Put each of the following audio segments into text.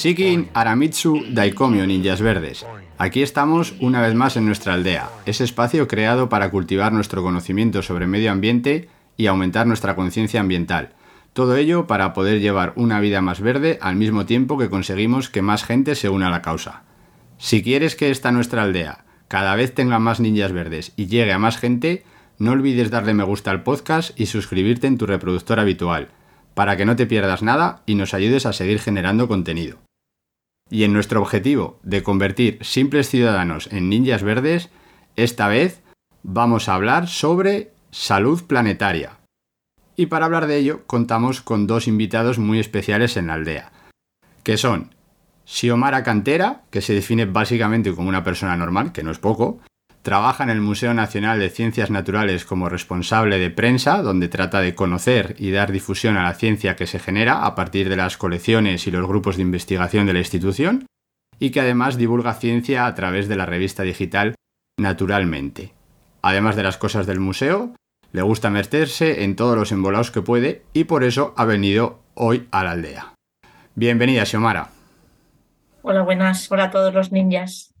Shikin Aramitsu Daikomyo Ninjas Verdes. Aquí estamos una vez más en nuestra aldea, ese espacio creado para cultivar nuestro conocimiento sobre medio ambiente y aumentar nuestra conciencia ambiental. Todo ello para poder llevar una vida más verde al mismo tiempo que conseguimos que más gente se una a la causa. Si quieres que esta nuestra aldea cada vez tenga más ninjas verdes y llegue a más gente, no olvides darle me gusta al podcast y suscribirte en tu reproductor habitual, para que no te pierdas nada y nos ayudes a seguir generando contenido. Y en nuestro objetivo de convertir simples ciudadanos en ninjas verdes, esta vez vamos a hablar sobre salud planetaria. Y para hablar de ello contamos con dos invitados muy especiales en la aldea, que son Xiomara Cantera, que se define básicamente como una persona normal, que no es poco, trabaja en el Museo Nacional de Ciencias Naturales como responsable de prensa, donde trata de conocer y dar difusión a la ciencia que se genera a partir de las colecciones y los grupos de investigación de la institución, y que además divulga ciencia a través de la revista digital Naturalmente. Además de las cosas del museo, le gusta meterse en todos los embolados que puede y por eso ha venido hoy a la aldea. Bienvenida, Xiomara. Hola, buenas. Hola a todos los ninjas.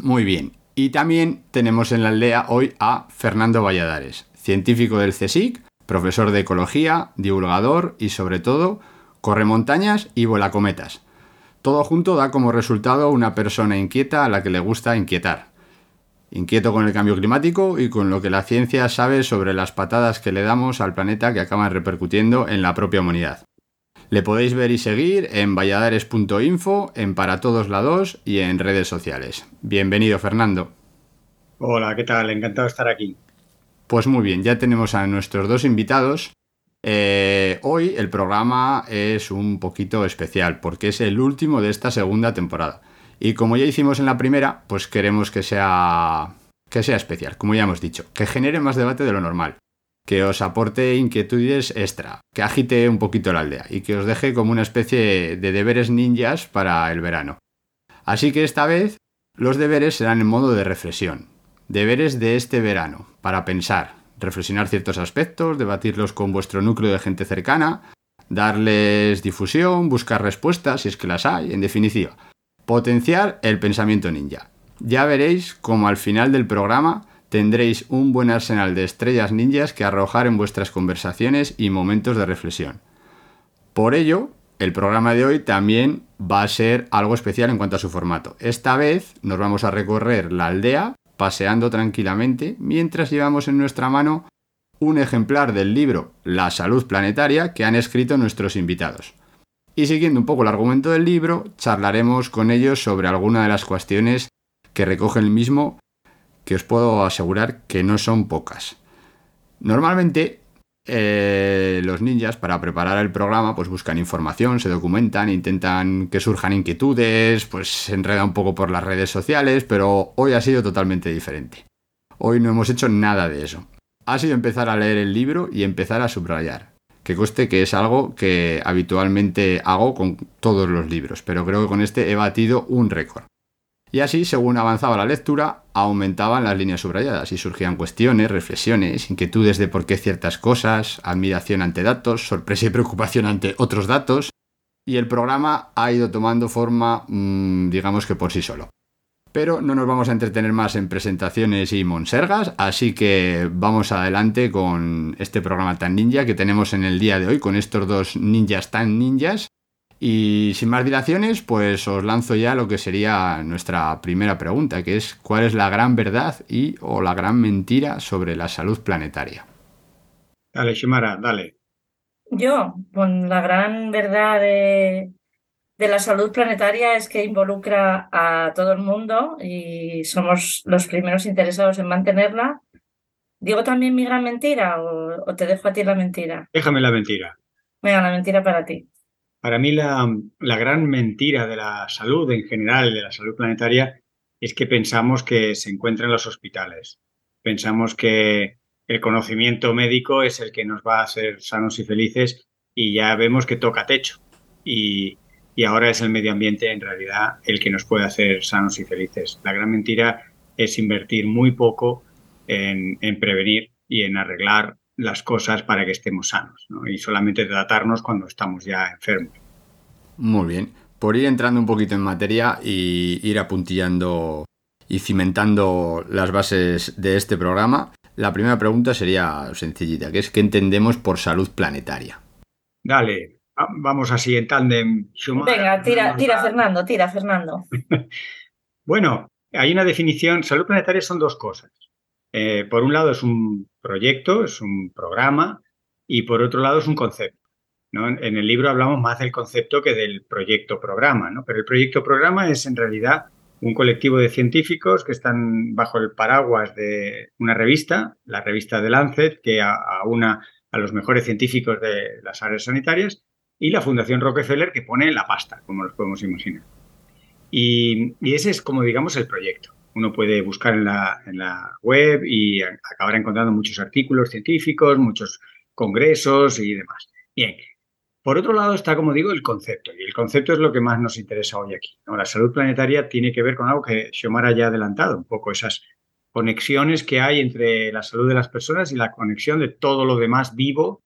Muy bien. Y también tenemos en la aldea hoy a Fernando Valladares, científico del CSIC, profesor de ecología, divulgador y sobre todo corre montañas y vuela cometas. Todo junto da como resultado una persona inquieta a la que le gusta inquietar. Inquieto con el cambio climático y con lo que la ciencia sabe sobre las patadas que le damos al planeta que acaban repercutiendo en la propia humanidad. Le podéis ver y seguir en valladares.info, en Para Todos la 2 y en redes sociales. Bienvenido, Fernando. Hola, ¿qué tal? Encantado de estar aquí. Pues muy bien, ya tenemos a nuestros dos invitados. Eh, hoy el programa es un poquito especial porque es el último de esta segunda temporada. Y como ya hicimos en la primera, pues queremos que sea, que sea especial, como ya hemos dicho, que genere más debate de lo normal que os aporte inquietudes extra, que agite un poquito la aldea y que os deje como una especie de deberes ninjas para el verano. Así que esta vez los deberes serán en modo de reflexión. Deberes de este verano, para pensar, reflexionar ciertos aspectos, debatirlos con vuestro núcleo de gente cercana, darles difusión, buscar respuestas si es que las hay, en definitiva. Potenciar el pensamiento ninja. Ya veréis como al final del programa tendréis un buen arsenal de estrellas ninjas que arrojar en vuestras conversaciones y momentos de reflexión. Por ello, el programa de hoy también va a ser algo especial en cuanto a su formato. Esta vez nos vamos a recorrer la aldea paseando tranquilamente mientras llevamos en nuestra mano un ejemplar del libro La salud planetaria que han escrito nuestros invitados. Y siguiendo un poco el argumento del libro, charlaremos con ellos sobre alguna de las cuestiones que recoge el mismo que os puedo asegurar que no son pocas. Normalmente eh, los ninjas para preparar el programa pues buscan información, se documentan, intentan que surjan inquietudes, pues se enreda un poco por las redes sociales, pero hoy ha sido totalmente diferente. Hoy no hemos hecho nada de eso. Ha sido empezar a leer el libro y empezar a subrayar. Que coste que es algo que habitualmente hago con todos los libros, pero creo que con este he batido un récord. Y así, según avanzaba la lectura, aumentaban las líneas subrayadas y surgían cuestiones, reflexiones, inquietudes de por qué ciertas cosas, admiración ante datos, sorpresa y preocupación ante otros datos, y el programa ha ido tomando forma, mmm, digamos que por sí solo. Pero no nos vamos a entretener más en presentaciones y monsergas, así que vamos adelante con este programa tan ninja que tenemos en el día de hoy, con estos dos ninjas tan ninjas, y sin más dilaciones, pues os lanzo ya lo que sería nuestra primera pregunta, que es ¿cuál es la gran verdad y o la gran mentira sobre la salud planetaria? Dale, Shimara, dale. Yo, con la gran verdad de, de la salud planetaria es que involucra a todo el mundo y somos los primeros interesados en mantenerla. ¿Digo también mi gran mentira o, o te dejo a ti la mentira? Déjame la mentira. Venga, la mentira para ti. Para mí la, gran mentira de la salud en general, de la salud planetaria, es que pensamos que se encuentra en los hospitales. Pensamos que el conocimiento médico es el que nos va a hacer sanos y felices y ya vemos que toca techo. Y, ahora es el medio ambiente en realidad el que nos puede hacer sanos y felices. La gran mentira es invertir muy poco en prevenir y en arreglar las cosas para que estemos sanos ¿no? y solamente tratarnos cuando estamos ya enfermos. Muy bien. Por ir entrando un poquito en materia y ir apuntillando y cimentando las bases de este programa, la primera pregunta sería sencillita, que es ¿qué entendemos por salud planetaria? Dale, vamos así en tándem. Venga, tira, tira Fernando, tira Fernando. bueno, hay una definición, salud planetaria son dos cosas. Eh, por un lado es un proyecto, es un programa, y por otro lado es un concepto. ¿no? En el libro hablamos más del concepto que del proyecto-programa, ¿no? pero el proyecto-programa es en realidad un colectivo de científicos que están bajo el paraguas de una revista, la revista de Lancet, que aúna a los mejores científicos de las áreas sanitarias, y la Fundación Rockefeller, que pone la pasta, como nos podemos imaginar. Y, y ese es como, digamos, el proyecto. Uno puede buscar en la, en la web y acabar encontrando muchos artículos científicos, muchos congresos y demás. Bien, por otro lado está, como digo, el concepto, y el concepto es lo que más nos interesa hoy aquí. La salud planetaria tiene que ver con algo que Xiomara ya ha adelantado, un poco esas conexiones que hay entre la salud de las personas y la conexión de todo lo demás vivo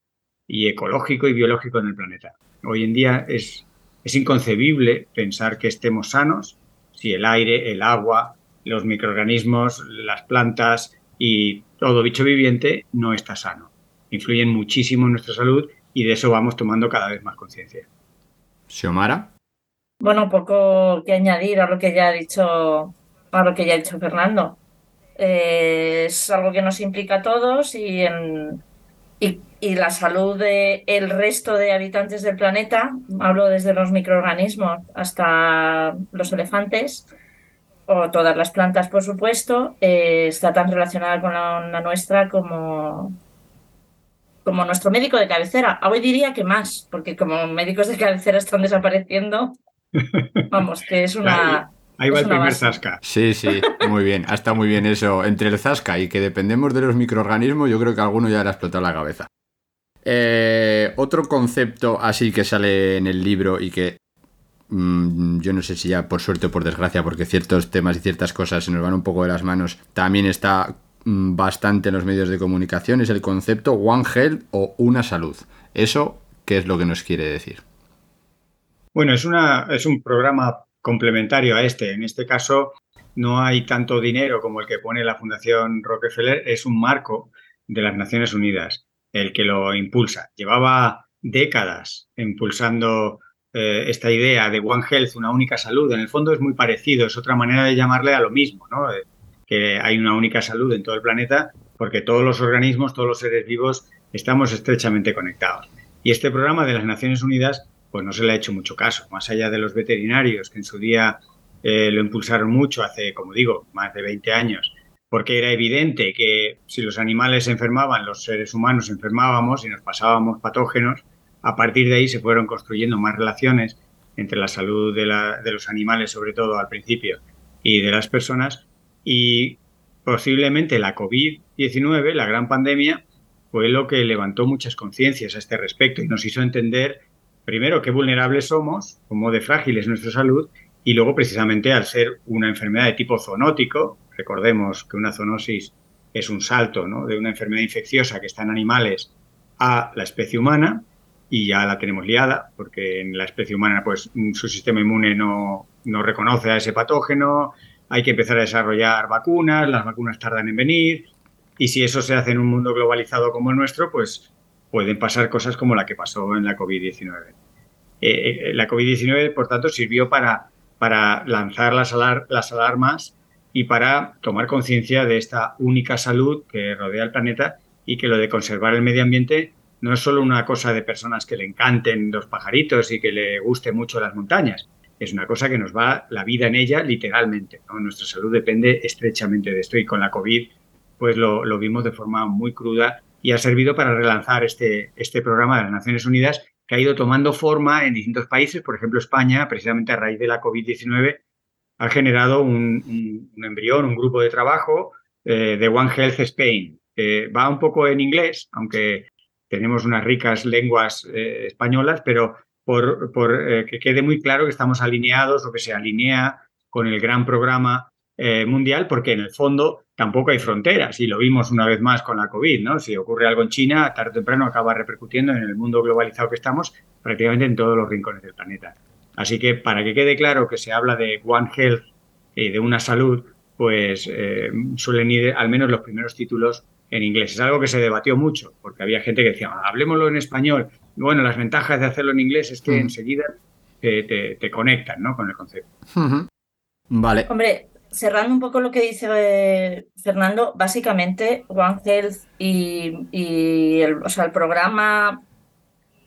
y ecológico y biológico en el planeta. Hoy en día es, es inconcebible pensar que estemos sanos si el aire, el agua, los microorganismos, las plantas y todo bicho viviente no está sano. Influyen muchísimo en nuestra salud y de eso vamos tomando cada vez más conciencia. Xiomara. Bueno, poco que añadir a lo que ya ha dicho, a lo que ya ha dicho Fernando. Eh, es algo que nos implica a todos y, en, y, y la salud del el resto de habitantes del planeta, hablo desde los microorganismos hasta los elefantes, o todas las plantas, por supuesto, eh, está tan relacionada con la, la, nuestra como, como nuestro médico de cabecera. Hoy diría que más, porque como médicos de cabecera están desapareciendo, vamos, que es una... Ahí va el primer base. zasca. Sí, sí, muy bien. Ha estado muy bien eso. Entre el zasca y que dependemos de los microorganismos, yo creo que a alguno ya le ha explotado la cabeza. Eh, otro concepto así que sale en el libro y que yo no sé si ya por suerte o por desgracia, porque ciertos temas y ciertas cosas se nos van un poco de las manos, también está mmm, bastante en los medios de comunicación, es el concepto One Health o una salud. ¿Eso qué es lo que nos quiere decir? Bueno, es, una, es un programa complementario a este. En este caso, no hay tanto dinero como el que pone la Fundación Rockefeller, es un marco de las Naciones Unidas el que lo impulsa. Llevaba décadas impulsando eh, esta idea de One Health, una única salud. En el fondo es muy parecido, es otra manera de llamarle a lo mismo, ¿no? Eh, que hay una única salud en todo el planeta porque todos los organismos, todos los seres vivos estamos estrechamente conectados. Y este programa de las Naciones Unidas pues no se le ha hecho mucho caso, más allá de los veterinarios que en su día eh, lo impulsaron mucho hace, como digo, más de 20 años, porque era evidente que si los animales enfermaban, los seres humanos enfermábamos y nos pasábamos patógenos, a partir de ahí se fueron construyendo más relaciones entre la salud de, los animales, sobre todo al principio, y de las personas, y posiblemente la COVID-19, la gran pandemia, fue lo que levantó muchas conciencias a este respecto y nos hizo entender primero, qué vulnerables somos, cómo de frágil es nuestra salud, y luego precisamente al ser una enfermedad de tipo zoonótico, recordemos que una zoonosis es un salto ¿no? de una enfermedad infecciosa que está en animales a la especie humana, y ya la tenemos liada, porque en la especie humana pues su sistema inmune no, no reconoce a ese patógeno, hay que empezar a desarrollar vacunas, las vacunas tardan en venir, y si eso se hace en un mundo globalizado como el nuestro, pues pueden pasar cosas como la que pasó en la COVID-19. Eh, la COVID-19, por tanto, sirvió para, para lanzar las, alar las alarmas y para tomar conciencia de esta única salud que rodea el planeta y que lo de conservar el medio ambiente no es solo una cosa de personas que le encanten los pajaritos y que le guste mucho las montañas. Es una cosa que nos va la vida en ella literalmente. Nuestra salud depende estrechamente de esto y con la COVID pues lo, vimos de forma muy cruda y ha servido para relanzar este, este programa de las Naciones Unidas que ha ido tomando forma en distintos países. Por ejemplo, España, precisamente a raíz de la COVID-19, ha generado un, embrión, un grupo de trabajo eh, de One Health Spain. va un poco en inglés, aunque tenemos unas ricas lenguas eh, españolas, pero por, por eh, que quede muy claro que estamos alineados o que se alinea con el gran programa eh, mundial, porque en el fondo tampoco hay fronteras y lo vimos una vez más con la COVID, ¿no? Si ocurre algo en China, tarde o temprano acaba repercutiendo en el mundo globalizado que estamos, prácticamente en todos los rincones del planeta. Así que para que quede claro que se habla de One Health y de una salud, pues eh, suelen ir al menos los primeros títulos en inglés. Es algo que se debatió mucho, porque había gente que decía, hablemoslo en español. bueno, las ventajas de hacerlo en inglés es que mm. enseguida te, te, conectan ¿no? con el concepto. Vale. Hombre, cerrando un poco lo que dice eh, Fernando, básicamente One Health y, el, o sea, el programa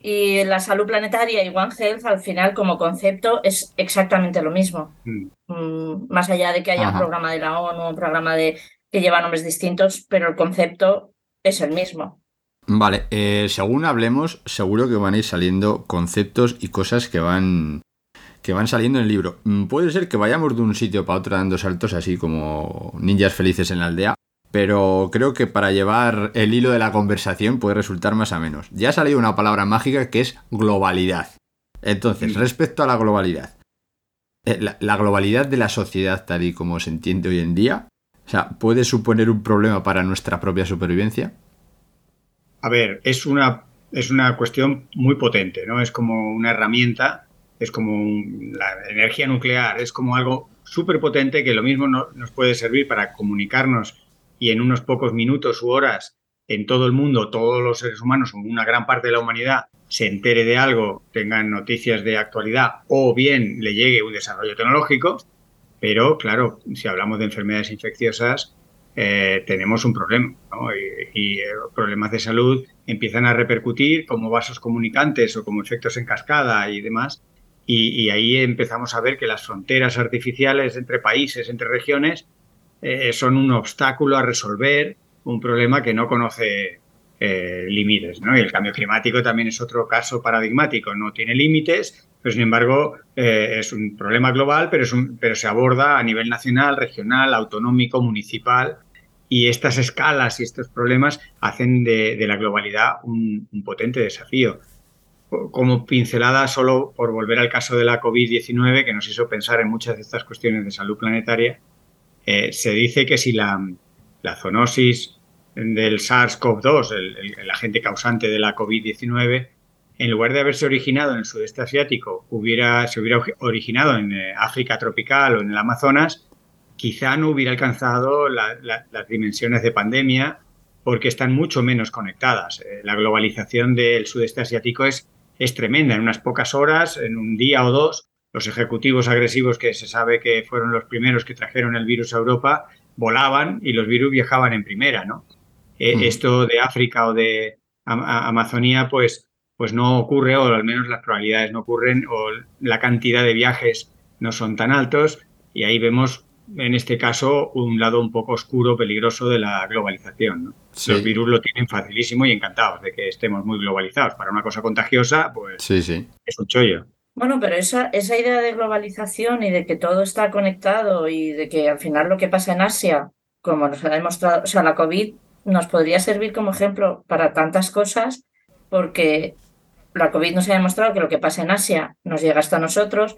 y la salud planetaria y One Health al final como concepto es exactamente lo mismo. Mm. Mm, más allá de que haya un programa de la ONU, un programa de que lleva nombres distintos, pero el concepto es el mismo. Vale, eh, según hablemos, seguro que van a ir saliendo conceptos y cosas que van que van saliendo en el libro. Mm, puede ser que vayamos de un sitio para otro dando saltos así como ninjas felices en la aldea, pero creo que para llevar el hilo de la conversación puede resultar más a menos. Ya ha salido una palabra mágica que es globalidad. Entonces, respecto a la globalidad, eh, la, globalidad de la sociedad tal y como se entiende hoy en día, o sea, ¿puede suponer un problema para nuestra propia supervivencia? A ver, es una, es una cuestión muy potente, ¿no? Es como una herramienta es como la energía nuclear, es como algo súper potente que lo mismo nos puede servir para comunicarnos y en unos pocos minutos u horas en todo el mundo, todos los seres humanos una gran parte de la humanidad se entere de algo, tengan noticias de actualidad o bien le llegue un desarrollo tecnológico, pero claro, si hablamos de enfermedades infecciosas, eh, tenemos un problema y, y, eh, problemas de salud empiezan a repercutir como vasos comunicantes o como efectos en cascada y demás. Y, ahí empezamos a ver que las fronteras artificiales entre países, entre regiones, eh, son un obstáculo a resolver un problema que no conoce eh, límites. Y el cambio climático también es otro caso paradigmático. No tiene límites, pero sin embargo eh, es un problema global, pero, es un, pero se aborda a nivel nacional, regional, autonómico, municipal. Y estas escalas y estos problemas hacen de, la globalidad un potente desafío como pincelada solo por volver al caso de la COVID-19, que nos hizo pensar en muchas de estas cuestiones de salud planetaria, eh, se dice que si la, la zoonosis del SARS-CoV-2, el, agente causante de la COVID-19, en lugar de haberse originado en el sudeste asiático, hubiera, se hubiera originado en eh, África tropical o en el Amazonas, quizá no hubiera alcanzado las dimensiones de pandemia porque están mucho menos conectadas. Eh, la globalización del sudeste asiático es es tremenda. En unas pocas horas, en un día o dos, los ejecutivos agresivos que se sabe que fueron los primeros que trajeron el virus a Europa volaban y los virus viajaban en primera, ¿no? Eh, mm. Esto de África o de Amazonía, pues, pues no ocurre, o al menos las probabilidades no ocurren, o la cantidad de viajes no son tan altos, y ahí vemos en este caso, un lado un poco oscuro, peligroso de la globalización. Los virus lo tienen facilísimo y encantados de que estemos muy globalizados. Para una cosa contagiosa, pues sí, sí. es un chollo. Bueno, pero esa, esa idea de globalización y de que todo está conectado y de que al final lo que pasa en Asia, como nos ha demostrado, o sea, la COVID nos podría servir como ejemplo para tantas cosas porque la COVID nos ha demostrado que lo que pasa en Asia nos llega hasta nosotros,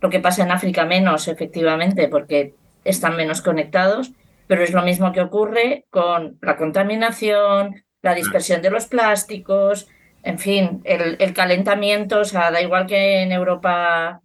lo que pasa en África menos, efectivamente, porque están menos conectados, pero es lo mismo que ocurre con la contaminación, la dispersión de los plásticos, en fin, el, calentamiento, o sea, da igual que en Europa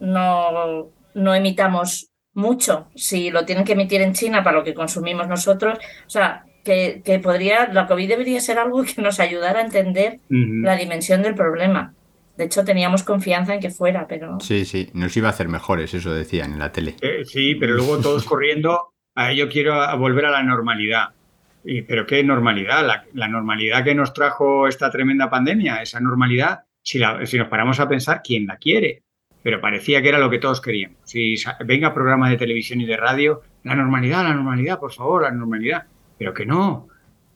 no, no emitamos mucho, si lo tienen que emitir en China para lo que consumimos nosotros, o sea, que, que podría, la COVID debería ser algo que nos ayudara a entender la dimensión del problema. De hecho, teníamos confianza en que fuera, pero... Sí, sí, nos iba a hacer mejores, eso decían en la tele. Eh, sí, pero luego todos corriendo, a yo quiero volver a la normalidad. Y, pero qué normalidad, la, la, normalidad que nos trajo esta tremenda pandemia, esa normalidad, si, la, si nos paramos a pensar, ¿quién la quiere? Pero parecía que era lo que todos queríamos. Si venga programa de televisión y de radio, la normalidad, la normalidad, por favor, la normalidad. Pero que no,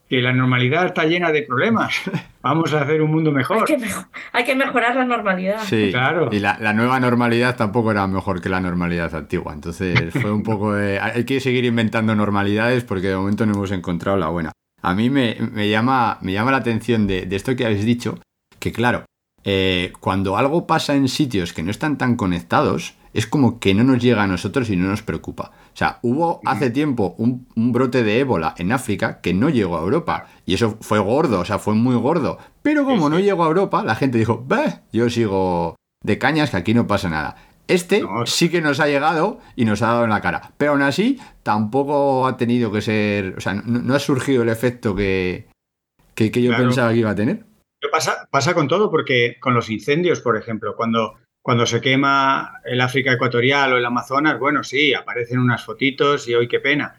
que la normalidad está llena de problemas. Vamos a hacer un mundo mejor. Hay que, mejor, hay que mejorar la normalidad. Sí, claro. Y la, la, nueva normalidad tampoco era mejor que la normalidad antigua. Entonces fue un poco de, Hay que seguir inventando normalidades porque de momento no hemos encontrado la buena. A mí me, me llama, me llama la atención de, de, esto que habéis dicho, que claro, eh, cuando algo pasa en sitios que no están tan conectados, es como que no nos llega a nosotros y no nos preocupa. O sea, hubo hace tiempo un, un, brote de ébola en África que no llegó a Europa. Y eso fue gordo, o sea, fue muy gordo. Pero como no llegó a Europa, la gente dijo, Bah, yo sigo de cañas, que aquí no pasa nada. Este no. sí que nos ha llegado y nos ha dado en la cara. Pero aún así, tampoco ha tenido que ser. O sea, no, no ha surgido el efecto que, que, que yo claro. pensaba que iba a tener. Pasa, pasa con todo, porque con los incendios, por ejemplo, cuando cuando se quema el África ecuatorial o el Amazonas, bueno, sí, aparecen unas fotitos y hoy qué pena.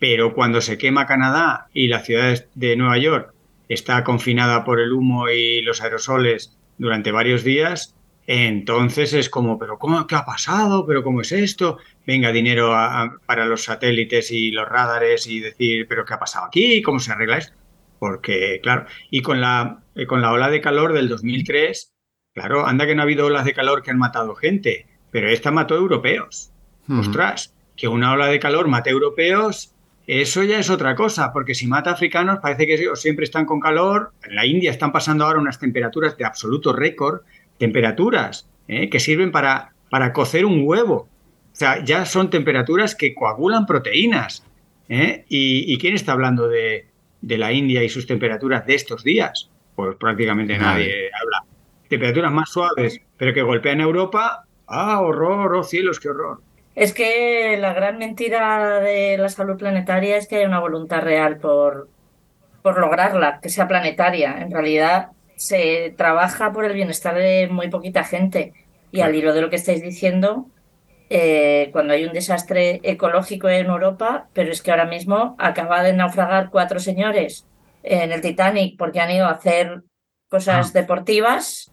Pero cuando se quema Canadá y la ciudad de Nueva York está confinada por el humo y los aerosoles durante varios días, entonces es como, pero cómo, ¿qué ha pasado? ¿Pero cómo es esto? Venga, dinero para los satélites y los radares y decir, ¿pero qué ha pasado aquí? ¿Cómo se arregla esto? Porque, claro, y con la, eh, con la ola de calor del 2003, Claro, anda que no ha habido olas de calor que han matado gente, pero esta mató europeos. -huh. Ostras, que una ola de calor mate europeos, eso ya es otra cosa, porque si mata africanos parece que siempre están con calor. En la India están pasando ahora unas temperaturas de absoluto récord, temperaturas ¿eh? que sirven para, para cocer un huevo. O sea, ya son temperaturas que coagulan proteínas. ¿eh? ¿Y, ¿Y, quién está hablando de, de, la India y sus temperaturas de estos días? Pues prácticamente nadie, nadie habla temperaturas más suaves, pero que golpean Europa, ¡ah, horror, oh cielos, qué horror! Es que la gran mentira de la salud planetaria es que hay una voluntad real por, por lograrla, que sea planetaria. En realidad se trabaja por el bienestar de muy poquita gente. Y al hilo de lo que estáis diciendo, eh, cuando hay un desastre ecológico en Europa, pero es que ahora mismo acaba de naufragar cuatro señores en el Titanic porque han ido a hacer cosas ah. deportivas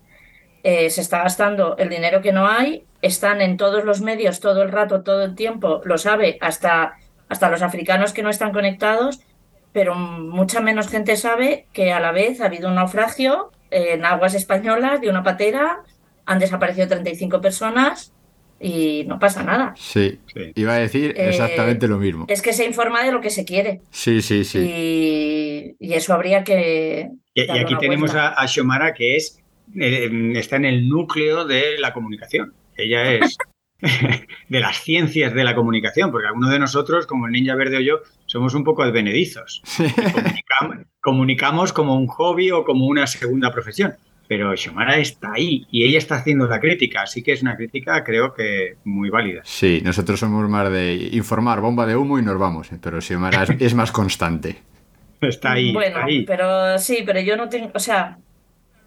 eh, se está gastando el dinero que no hay, están en todos los medios todo el rato, todo el tiempo, lo sabe hasta, hasta los africanos que no están conectados, pero mucha menos gente sabe que a la vez ha habido un naufragio en aguas españolas de una patera, han desaparecido 35 personas y no pasa nada. Sí, iba a decir exactamente eh, lo mismo. Es que se informa de lo que se quiere. Sí, sí, sí. Y, y eso habría que... Y, y aquí tenemos a, a Xiomara, que es eh, está en el núcleo de la comunicación. Ella es de las ciencias de la comunicación, porque algunos de nosotros, como el Ninja Verde o yo, somos un poco advenedizos. Comunicamos, comunicamos como un hobby o como una segunda profesión. Pero Xiomara está ahí y ella está haciendo la crítica, así que es una crítica creo que muy válida. Sí, nosotros somos más de informar, bomba de humo y nos vamos, pero Xiomara es, es más constante. Está ahí. Bueno, está ahí. pero sí, pero yo no tengo, o sea,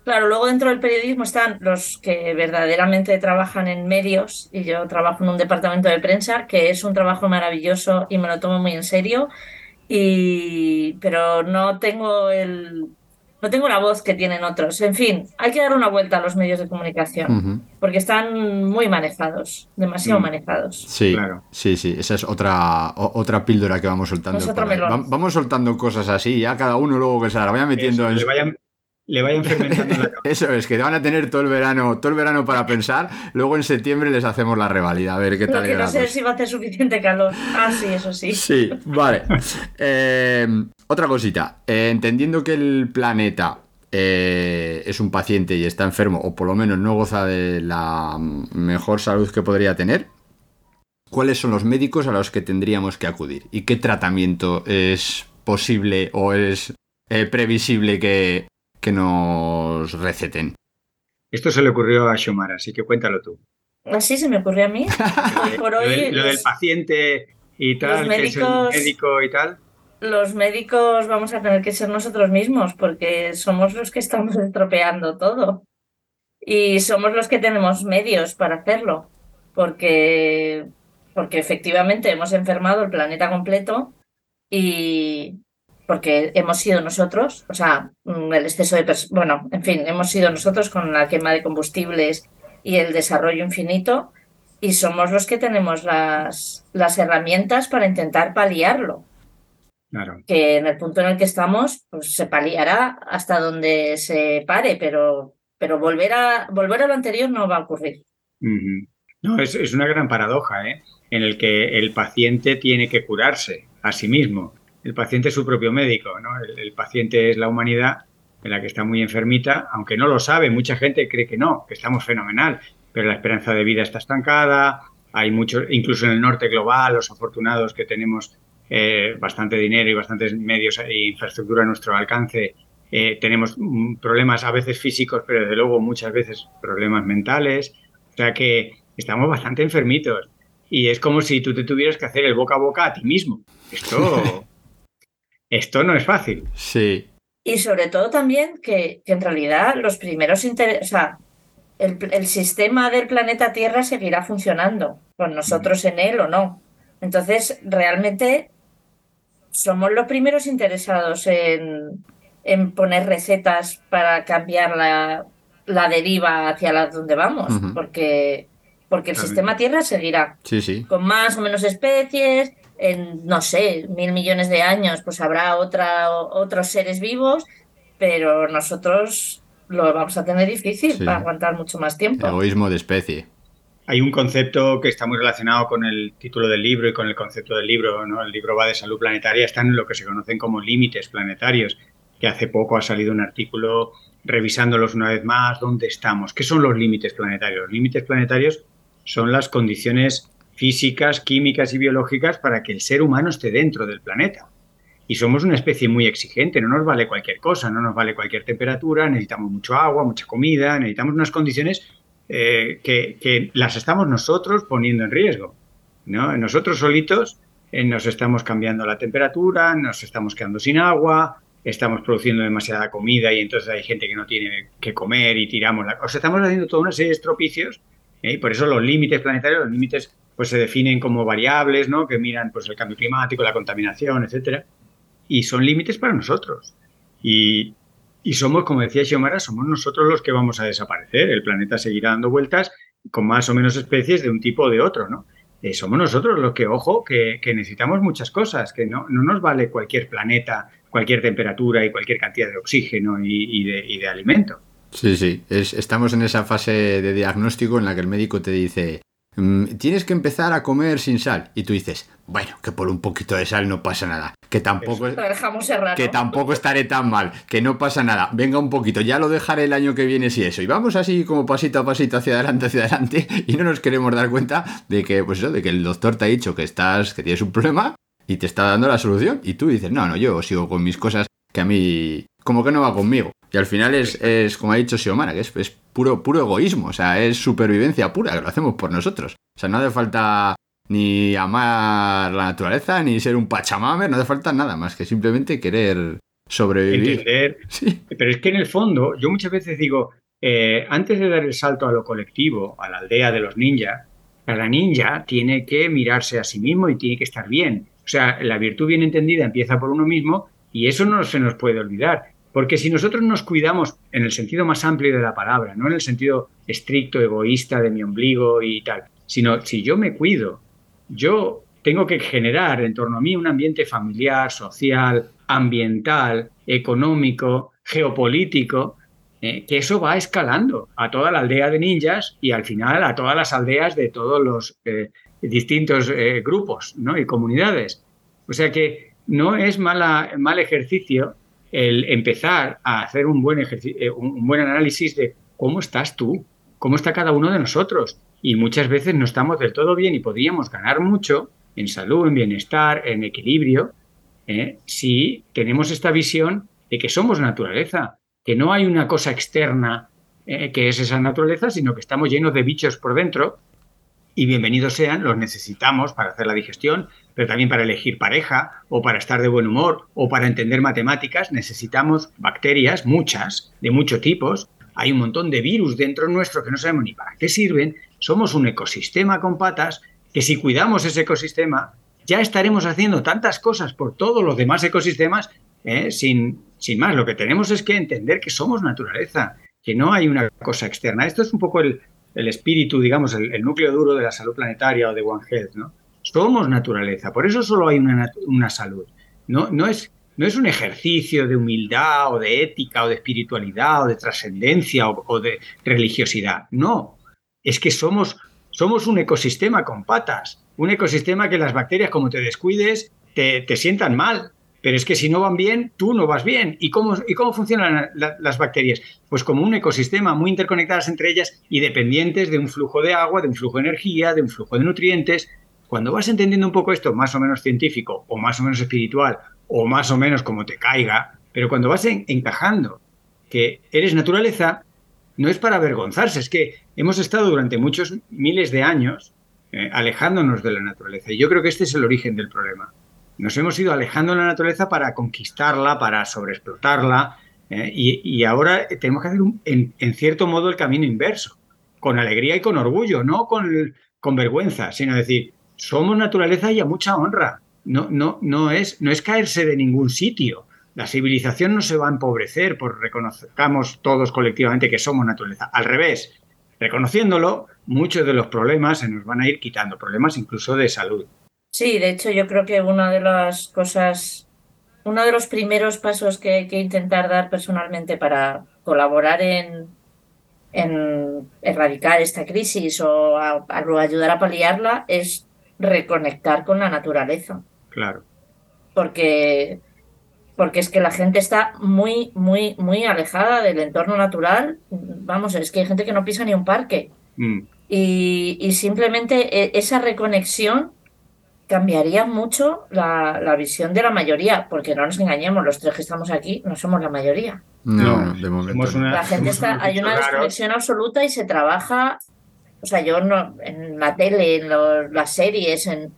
Claro, luego dentro del periodismo están los que verdaderamente trabajan en medios y yo trabajo en un departamento de prensa que es un trabajo maravilloso y me lo tomo muy en serio y pero no tengo el no tengo la voz que tienen otros. En fin, hay que dar una vuelta a los medios de comunicación uh -huh. porque están muy manejados, demasiado uh Mm. -huh. manejados. Sí, claro. sí, sí, esa es otra otra píldora que vamos soltando. Vamos soltando cosas así, ya cada uno luego que se la vaya metiendo Eso, en vayan le vayan fermentando la Eso es, que van a tener todo el verano, todo el verano para pensar, luego en septiembre les hacemos la revalida, a ver qué tal. Lo que no sé si va a hacer suficiente calor. Ah, sí, eso sí. Sí, vale. eh, otra cosita, eh, entendiendo que el planeta eh, es un paciente y está enfermo, o por lo menos no goza de la mejor salud que podría tener, ¿cuáles son los médicos a los que tendríamos que acudir? ¿Y qué tratamiento es posible o es eh, previsible que, que nos receten. Esto se le ocurrió a Xiomara, así que cuéntalo tú. Así se me ocurrió a mí. Por hoy, lo, lo, del paciente y tal, médicos, que es el médico y tal. Los médicos vamos a tener que ser nosotros mismos porque somos los que estamos estropeando todo. Y somos los que tenemos medios para hacerlo. Porque, porque efectivamente hemos enfermado el planeta completo y, porque hemos sido nosotros, o sea, mm, el exceso de, bueno, en fin, hemos sido nosotros con la quema de combustibles y el desarrollo infinito y somos los que tenemos las, las herramientas para intentar paliarlo. Claro. Que en el punto en el que estamos, pues se paliará hasta donde se pare, pero, pero volver, a, volver a lo anterior no va a ocurrir. No, es, es, una gran paradoja, ¿eh? en el que el paciente tiene que curarse a sí mismo. El paciente es su propio médico, ¿no? el paciente es la humanidad en la que está muy enfermita, aunque no lo sabe, mucha gente cree que no, que estamos fenomenal, pero la esperanza de vida está estancada, hay muchos, incluso en el norte global, los afortunados que tenemos eh, bastante dinero y bastantes medios e infraestructura a nuestro alcance, eh, tenemos mm, problemas a veces físicos, pero desde luego muchas veces problemas mentales, o sea que estamos bastante enfermitos y es como si tú te tuvieras que hacer el boca a boca a ti mismo. Esto, esto no es fácil. Sí. Y sobre todo también que, que en realidad los primeros intereses, el, sistema del planeta Tierra seguirá funcionando, con nosotros en él o no. Entonces, realmente somos los primeros interesados en, en poner recetas para cambiar la, la deriva hacia la donde vamos, porque, porque el sistema Tierra seguirá sí, sí. con más o menos especies. En, no sé, mil millones de años, pues habrá otra, otros seres vivos, pero nosotros lo vamos a tener difícil para aguantar mucho más tiempo. Egoísmo de especie. Hay un concepto que está muy relacionado con el título del libro y con el concepto del libro. ¿no? El libro va de salud planetaria, están en lo que se conocen como límites planetarios, que hace poco ha salido un artículo revisándolos una vez más, dónde estamos, qué son los límites planetarios. Los límites planetarios son las condiciones físicas, químicas y biológicas para que el ser humano esté dentro del planeta. Y somos una especie muy exigente, no nos vale cualquier cosa, no nos vale cualquier temperatura, necesitamos mucho agua, mucha comida, necesitamos unas condiciones eh, que, las estamos nosotros poniendo en riesgo. ¿no? Nosotros solitos eh, nos estamos cambiando la temperatura, nos estamos quedando sin agua, estamos produciendo demasiada comida y entonces hay gente que no tiene que comer y tiramos la... O sea, estamos haciendo toda una serie de estropicios ¿eh? y por eso los límites planetarios, los límites pues se definen como variables, ¿no? Que miran pues el cambio climático, la contaminación, etcétera y son límites para nosotros. Y, somos, como decía Xiomara, somos nosotros los que vamos a desaparecer. El planeta seguirá dando vueltas con más o menos especies de un tipo o de otro, ¿no? Eh, somos nosotros los que, ojo, que, necesitamos muchas cosas, que no, no, nos vale cualquier planeta, cualquier temperatura y cualquier cantidad de oxígeno y, de, y de, alimento. Sí, sí, estamos en esa fase de diagnóstico en la que el médico te dice, tienes que empezar a comer sin sal. Y tú dices, bueno, que por un poquito de sal no pasa nada. Que tampoco, que tampoco estaré tan mal. Que no pasa nada. Venga un poquito, ya lo dejaré el año que viene si eso. Y vamos así como pasito a pasito hacia adelante, hacia adelante. Y no nos queremos dar cuenta de que, pues eso, de que el doctor te ha dicho que estás, que tienes un problema y te está dando la solución. Y tú dices, no, no, yo sigo con mis cosas que a mí como que no va conmigo. Y al final es, es como ha dicho Xiomara, que es, es, puro, puro egoísmo, o sea, es supervivencia pura, que lo hacemos por nosotros. O sea, no hace falta ni amar la naturaleza, ni ser un pachamamer, no hace falta nada más que simplemente querer sobrevivir. Entender. Sí. Pero es que en el fondo, yo muchas veces digo, eh, antes de dar el salto a lo colectivo, a la aldea de los ninjas, cada ninja tiene que mirarse a sí mismo y tiene que estar bien. O sea, la virtud bien entendida empieza por uno mismo y eso no se nos puede olvidar. Porque si nosotros nos cuidamos en el sentido más amplio de la palabra, no en el sentido estricto, egoísta de mi ombligo y tal, sino si yo me cuido, yo tengo que generar en torno a mí un ambiente familiar, social, ambiental, económico, geopolítico, eh, que eso va escalando a toda la aldea de ninjas y al final a todas las aldeas de todos los eh, distintos eh, grupos y comunidades. O sea que no es mala, mal ejercicio el empezar a hacer un buen, eh, un buen análisis de cómo estás tú, cómo está cada uno de nosotros. Y muchas veces no estamos del todo bien y podríamos ganar mucho en salud, en bienestar, en equilibrio, ¿eh? si tenemos esta visión de que somos naturaleza, que no hay una cosa externa eh, que es esa naturaleza, sino que estamos llenos de bichos por dentro y bienvenidos sean, los necesitamos para hacer la digestión, pero también para elegir pareja o para estar de buen humor o para entender matemáticas necesitamos bacterias, muchas, de muchos tipos. Hay un montón de virus dentro nuestro que no sabemos ni para qué sirven. Somos un ecosistema con patas que si cuidamos ese ecosistema ya estaremos haciendo tantas cosas por todos los demás ecosistemas ¿eh? sin, sin más. Lo que tenemos es que entender que somos naturaleza, que no hay una cosa externa. Esto es un poco el, el espíritu, digamos, el, núcleo duro de la salud planetaria o de One Health, ¿no? Somos naturaleza, por eso solo hay una, una salud. No, no, es, no es un ejercicio de humildad o de ética o de espiritualidad o de trascendencia o, o, de religiosidad. No, es que somos, somos un ecosistema con patas, un ecosistema que las bacterias, como te descuides, te, te sientan mal. Pero es que si no van bien, tú no vas bien. ¿Y cómo, y cómo funcionan la, las bacterias? Pues como un ecosistema muy interconectadas entre ellas y dependientes de un flujo de agua, de un flujo de energía, de un flujo de nutrientes. Cuando vas entendiendo un poco esto, más o menos científico, o más o menos espiritual, o más o menos como te caiga, pero cuando vas en, encajando que eres naturaleza, no es para avergonzarse, es que hemos estado durante muchos miles de años eh, alejándonos de la naturaleza. Y yo creo que este es el origen del problema. Nos hemos ido alejando de la naturaleza para conquistarla, para sobreexplotarla, eh, y, ahora tenemos que hacer, un, en, en, cierto modo, el camino inverso, con alegría y con orgullo, no con, con vergüenza, sino decir, somos naturaleza y a mucha honra. No, no, no, es, no es caerse de ningún sitio. La civilización no se va a empobrecer por reconozcamos todos colectivamente que somos naturaleza. Al revés, reconociéndolo, muchos de los problemas se nos van a ir quitando, problemas incluso de salud. Sí, de hecho yo creo que una de las cosas, uno de los primeros pasos que hay que intentar dar personalmente para colaborar en, en erradicar esta crisis o a, a ayudar a paliarla es reconectar con la naturaleza. Claro. Porque, porque es que la gente está muy, muy, muy alejada del entorno natural. Vamos, es que hay gente que no pisa ni un parque. Mm. Y, y, simplemente esa reconexión cambiaría mucho la, la, visión de la mayoría, porque no nos engañemos, los tres que estamos aquí no somos la mayoría. No, no de momento. Una, la gente está, hay una desconexión absoluta y se trabaja, o sea, yo no, en la tele, en lo, las series, en,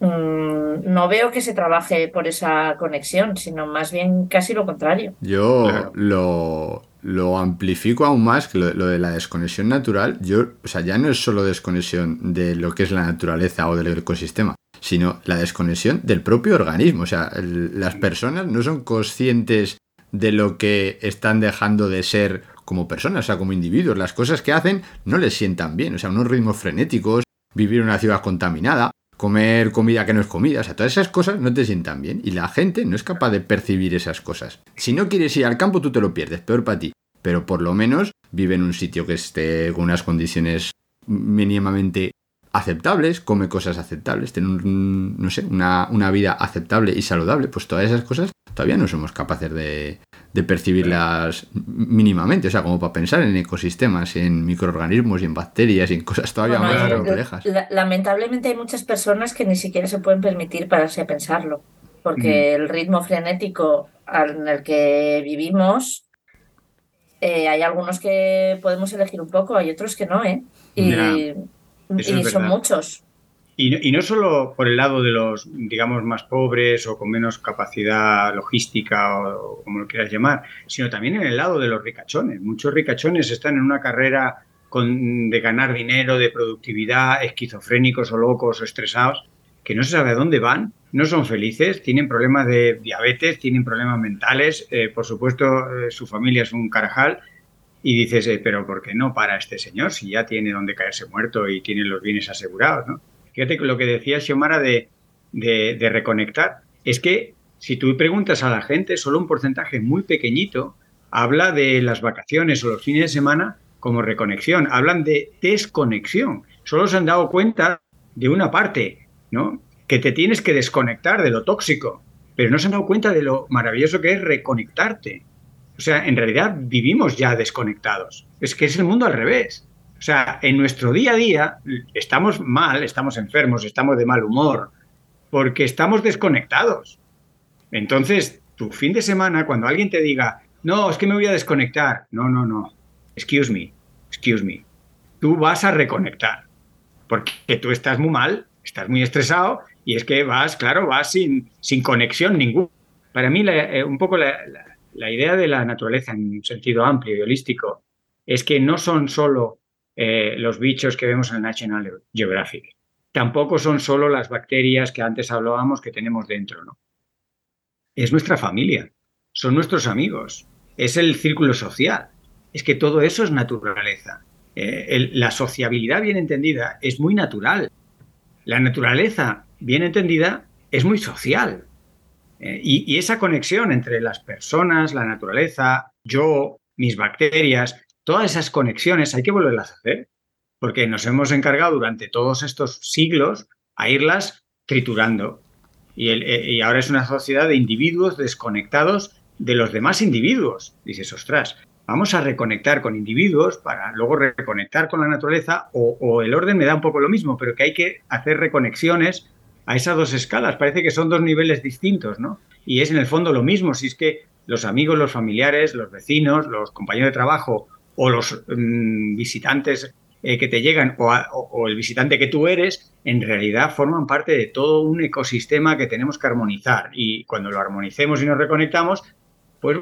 mmm, no veo que se trabaje por esa conexión, sino más bien casi lo contrario. Yo claro. lo, lo amplifico aún más que lo, lo, de la desconexión natural. Yo, o sea, ya no es solo desconexión de lo que es la naturaleza o del ecosistema, sino la desconexión del propio organismo. O sea, las personas no son conscientes de lo que están dejando de ser como personas, o sea, como individuos. Las cosas que hacen no les sientan bien. O sea, unos ritmos frenéticos, vivir en una ciudad contaminada, comer comida que no es comida, o sea, todas esas cosas no te sientan bien y la gente no es capaz de percibir esas cosas. Si no quieres ir al campo, tú te lo pierdes, peor para ti. Pero por lo menos vive en un sitio que esté con unas condiciones mínimamente aceptables, come cosas aceptables, tiene un, no sé, una, una, vida aceptable y saludable, pues todas esas cosas todavía no somos capaces de, de percibirlas mínimamente, o sea, como para pensar en ecosistemas, en microorganismos y en bacterias y en cosas todavía bueno, más complejas. Lamentablemente hay muchas personas que ni siquiera se pueden permitir pararse a pensarlo, porque mm. el ritmo frenético en el que vivimos, eh, hay algunos que podemos elegir un poco, hay otros que no, ¿eh? Y, y son muchos. Y no, y no, solo por el lado de los, digamos, más pobres o con menos capacidad logística o, o, como lo quieras llamar, sino también en el lado de los ricachones. Muchos ricachones están en una carrera con, de ganar dinero, de productividad, esquizofrénicos o locos o estresados, que no se sabe a dónde van, no son felices, tienen problemas de diabetes, tienen problemas mentales, eh, por supuesto eh, su familia es un carajal, y dices, eh, pero ¿por qué no para este señor si ya tiene donde caerse muerto y tiene los bienes asegurados? ¿no? Fíjate lo que decía Xiomara de, de, de, reconectar. Es que si tú preguntas a la gente, solo un porcentaje muy pequeñito habla de las vacaciones o los fines de semana como reconexión. Hablan de desconexión. Solo se han dado cuenta de una parte, ¿no? Que te tienes que desconectar de lo tóxico, pero no se han dado cuenta de lo maravilloso que es reconectarte. O sea, en realidad vivimos ya desconectados. Es que es el mundo al revés. O sea, en nuestro día a día estamos mal, estamos enfermos, estamos de mal humor, porque estamos desconectados. Entonces, tu fin de semana, cuando alguien te diga, no, es que me voy a desconectar, no, no, no, excuse me, excuse me, tú vas a reconectar, porque tú estás muy mal, estás muy estresado y es que vas, claro, vas sin, sin conexión ninguna. Para mí, eh, un poco la la idea de la naturaleza en un sentido amplio y holístico es que no son solo eh, los bichos que vemos en el National Geographic, tampoco son solo las bacterias que antes hablábamos que tenemos dentro, ¿no? es nuestra familia, son nuestros amigos, es el círculo social. Es que todo eso es naturaleza. Eh, la sociabilidad bien entendida es muy natural. La naturaleza bien entendida es muy social. Eh, y, esa conexión entre las personas, la naturaleza, yo, mis bacterias, todas esas conexiones hay que volverlas a hacer, porque nos hemos encargado durante todos estos siglos a irlas triturando. Y, eh, y ahora es una sociedad de individuos desconectados de los demás individuos. Dices, ostras, vamos a reconectar con individuos para luego reconectar con la naturaleza o, el orden me da un poco lo mismo, pero que hay que hacer reconexiones a esas dos escalas. Parece que son dos niveles distintos, ¿no? Y es en el fondo lo mismo, si es que los amigos, los familiares, los vecinos, los compañeros de trabajo o los mm, visitantes eh, que te llegan o, o, el visitante que tú eres, en realidad forman parte de todo un ecosistema que tenemos que armonizar. Y cuando lo armonicemos y nos reconectamos, pues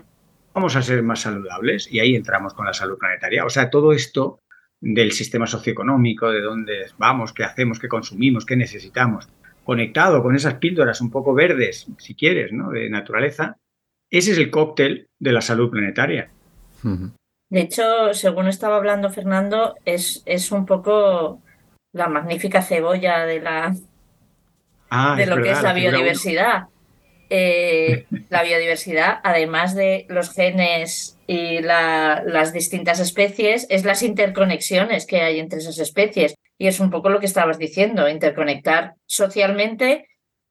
vamos a ser más saludables y ahí entramos con la salud planetaria. O sea, todo esto del sistema socioeconómico, de dónde vamos, qué hacemos, qué consumimos, qué necesitamos, conectado con esas píldoras un poco verdes, si quieres, ¿no? de naturaleza, ese es el cóctel de la salud planetaria. De hecho, según estaba hablando Fernando, es, es un poco la magnífica cebolla de la ah, de lo que es la biodiversidad. Eh, la biodiversidad, además de los genes y las distintas especies, es las interconexiones que hay entre esas especies. Y es un poco lo que estabas diciendo, interconectar socialmente,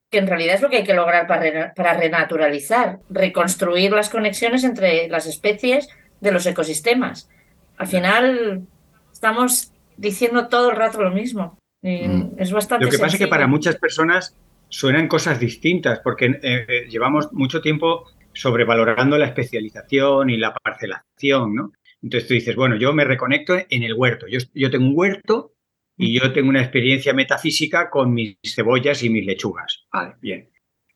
que en realidad es lo que hay que lograr para, para renaturalizar, reconstruir las conexiones entre las especies de los ecosistemas. Al final estamos diciendo todo el rato lo mismo. Mm. Es bastante Lo que pasa es que para muchas personas suenan cosas distintas, porque eh, eh, llevamos mucho tiempo sobrevalorando la especialización y la parcelación, ¿no? Entonces tú dices, bueno, yo me reconecto en el huerto. Yo, yo tengo un huerto y yo tengo una experiencia metafísica con mis cebollas y mis lechugas. Vale, bien.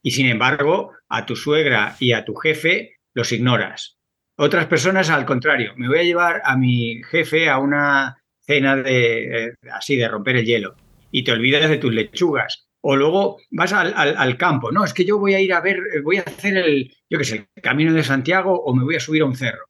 Y sin embargo, a tu suegra y a tu jefe los ignoras. Otras personas, al contrario, me voy a llevar a mi jefe a una cena de eh, así de romper el hielo y te olvidas de tus lechugas o luego vas al, campo, no, es que yo voy a ir a ver, voy a hacer el, yo qué sé, el camino de Santiago o me voy a subir a un cerro.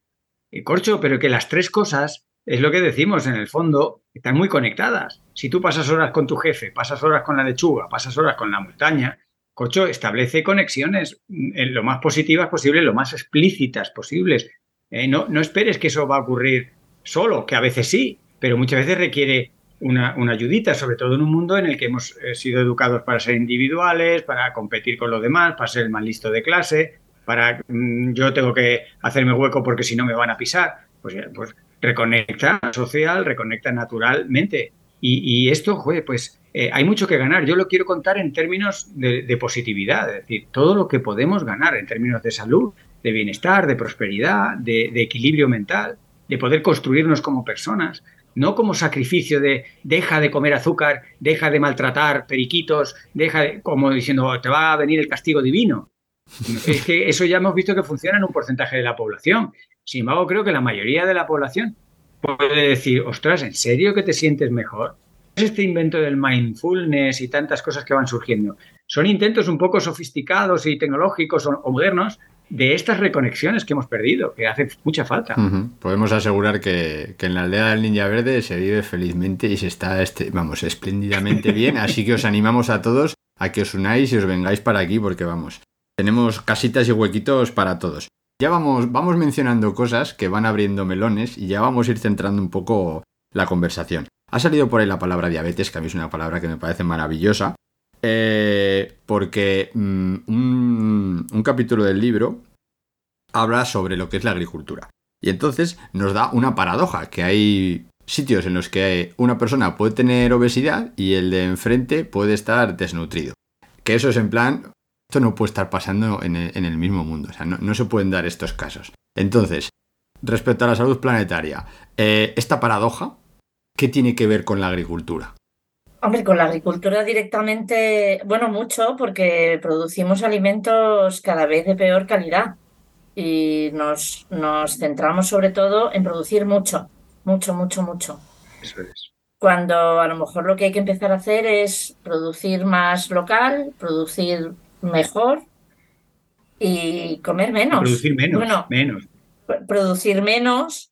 Y corcho, pero que las tres cosas, es lo que decimos en el fondo, están muy conectadas. Si tú pasas horas con tu jefe, pasas horas con la lechuga, pasas horas con la montaña, corcho, establece conexiones lo más positivas posibles, lo más explícitas posibles. Eh, no, no esperes que eso va a ocurrir solo, que a veces sí, pero muchas veces requiere una, ayudita, sobre todo en un mundo en el que hemos eh, sido educados para ser individuales, para competir con los demás, para ser el más listo de clase, para mm, yo tengo que hacerme hueco porque si no me van a pisar. Pues, pues reconecta social, reconecta naturalmente. Y, esto, joder, pues eh, hay mucho que ganar. Yo lo quiero contar en términos de, positividad, es decir, todo lo que podemos ganar en términos de salud, de bienestar, de prosperidad, de equilibrio mental, de poder construirnos como personas no como sacrificio de deja de comer azúcar, deja de maltratar periquitos, deja de, como diciendo te va a venir el castigo divino. Es que eso ya hemos visto que funciona en un porcentaje de la población. Sin embargo, creo que la mayoría de la población puede decir, ostras, ¿en serio que te sientes mejor? Es este invento del mindfulness y tantas cosas que van surgiendo. Son intentos un poco sofisticados y tecnológicos o modernos de estas reconexiones que hemos perdido, que hace mucha falta. Podemos asegurar que, en la aldea del Ninja Verde se vive felizmente y se está, este, vamos, espléndidamente bien, así que os animamos a todos a que os unáis y os vengáis para aquí porque vamos, tenemos casitas y huequitos para todos. Ya vamos, vamos mencionando cosas que van abriendo melones y ya vamos a ir centrando un poco la conversación. Ha salido por ahí la palabra diabetes, que a mí es una palabra que me parece maravillosa, eh, porque mm, un, capítulo del libro habla sobre lo que es la agricultura. Y entonces nos da una paradoja, que hay sitios en los que una persona puede tener obesidad y el de enfrente puede estar desnutrido. Que eso es en plan, esto no puede estar pasando en el, mismo mundo, o sea, no, se pueden dar estos casos. Entonces, respecto a la salud planetaria, eh, esta paradoja, ¿qué tiene que ver con la agricultura? Hombre, con la agricultura directamente, bueno, mucho, porque producimos alimentos cada vez de peor calidad y nos, nos centramos sobre todo en producir mucho, mucho, mucho, mucho. Eso es. Cuando a lo mejor lo que hay que empezar a hacer es producir más local, producir mejor y comer menos. Producir menos, Bueno, menos. producir menos.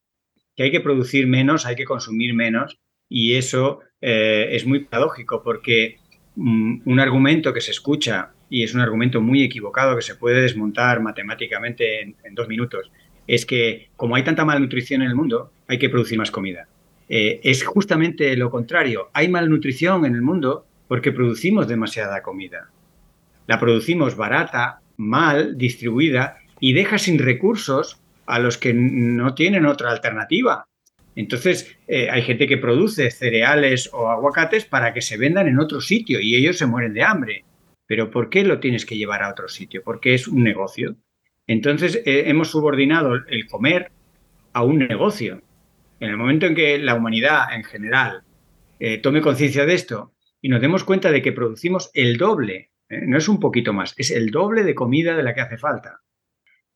Que hay que producir menos, hay que consumir menos y eso eh, es muy paradójico porque mm, un argumento que se escucha y es un argumento muy equivocado que se puede desmontar matemáticamente en, en dos minutos es que como hay tanta malnutrición en el mundo, hay que producir más comida. Eh, es justamente lo contrario. Hay malnutrición en el mundo porque producimos demasiada comida. La producimos barata, mal, distribuida y deja sin recursos a los que no tienen otra alternativa. Entonces, eh, hay gente que produce cereales o aguacates para que se vendan en otro sitio y ellos se mueren de hambre. Pero ¿por qué lo tienes que llevar a otro sitio? Porque es un negocio. Entonces, eh, hemos subordinado el comer a un negocio. En el momento en que la humanidad en general eh, tome conciencia de esto y nos demos cuenta de que producimos el doble, eh, no es un poquito más, es el doble de comida de la que hace falta.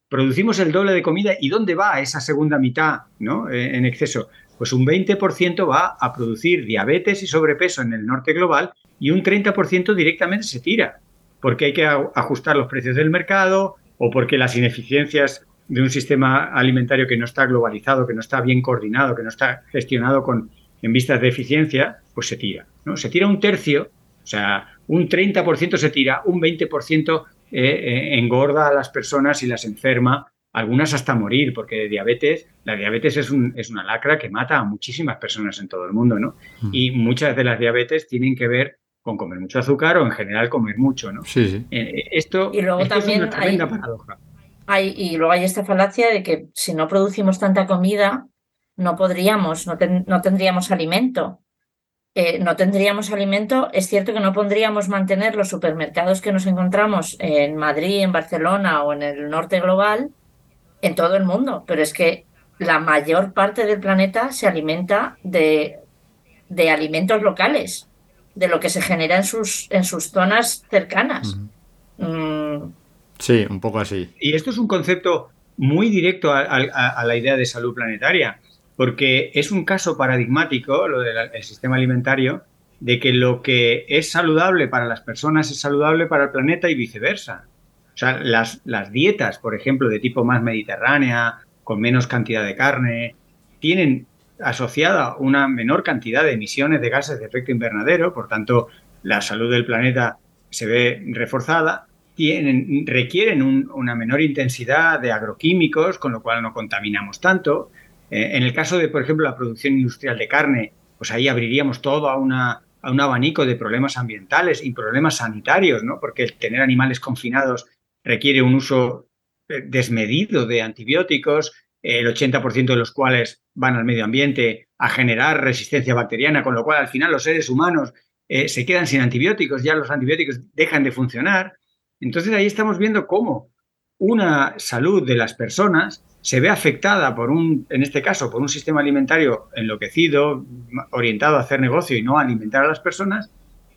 Producimos el doble de comida y ¿dónde va esa segunda mitad ¿no? Eh, en exceso? Pues un 20% va a producir diabetes y sobrepeso en el norte global y un 30% directamente se tira, porque hay que ajustar los precios del mercado o porque las ineficiencias de un sistema alimentario que no está globalizado, que no está bien coordinado, que no está gestionado con, en vistas de eficiencia, pues se tira. ¿no? Se tira un tercio, o sea, un 30% se tira, un 20% eh, eh, engorda a las personas y las enferma, algunas hasta morir, porque de diabetes, la diabetes es, un, es una lacra que mata a muchísimas personas en todo el mundo, ¿no? Mm. Y muchas de las diabetes tienen que ver con comer mucho azúcar o en general comer mucho, ¿no? Sí, sí. Eh, esto, Y luego esto también es una tremenda hay- paradoja. Hay, y luego hay esta falacia de que si no producimos tanta comida, no podríamos, no, ten- no tendríamos alimento. Eh, no tendríamos alimento, es cierto que no podríamos mantener los supermercados que nos encontramos en Madrid, en Barcelona o en el norte global en todo el mundo, pero es que la mayor parte del planeta se alimenta de, de alimentos locales, de lo que se genera en sus, en sus zonas cercanas. Mm, Sí, un poco así. Y esto es un concepto muy directo a, a- a la idea de salud planetaria, porque es un caso paradigmático, lo del el sistema alimentario, de que lo que es saludable para las personas es saludable para el planeta y viceversa. O sea, las, las dietas, por ejemplo, de tipo más mediterránea, con menos cantidad de carne, tienen asociada una menor cantidad de emisiones de gases de efecto invernadero, por tanto, la salud del planeta se ve reforzada, tienen, requieren un- una menor intensidad de agroquímicos, con lo cual no contaminamos tanto. Eh, en el caso de, por ejemplo, la producción industrial de carne, pues ahí abriríamos todo a, un abanico de problemas ambientales y problemas sanitarios, ¿no? Porque el tener animales confinados requiere un uso eh, desmedido de antibióticos, el 80% de los cuales van al medio ambiente a generar resistencia bacteriana, con lo cual al final los seres humanos eh, se quedan sin antibióticos, ya los antibióticos dejan de funcionar. Entonces ahí estamos viendo cómo una salud de las personas se ve afectada por un, en este caso, por un sistema alimentario enloquecido, orientado a hacer negocio y no a alimentar a las personas,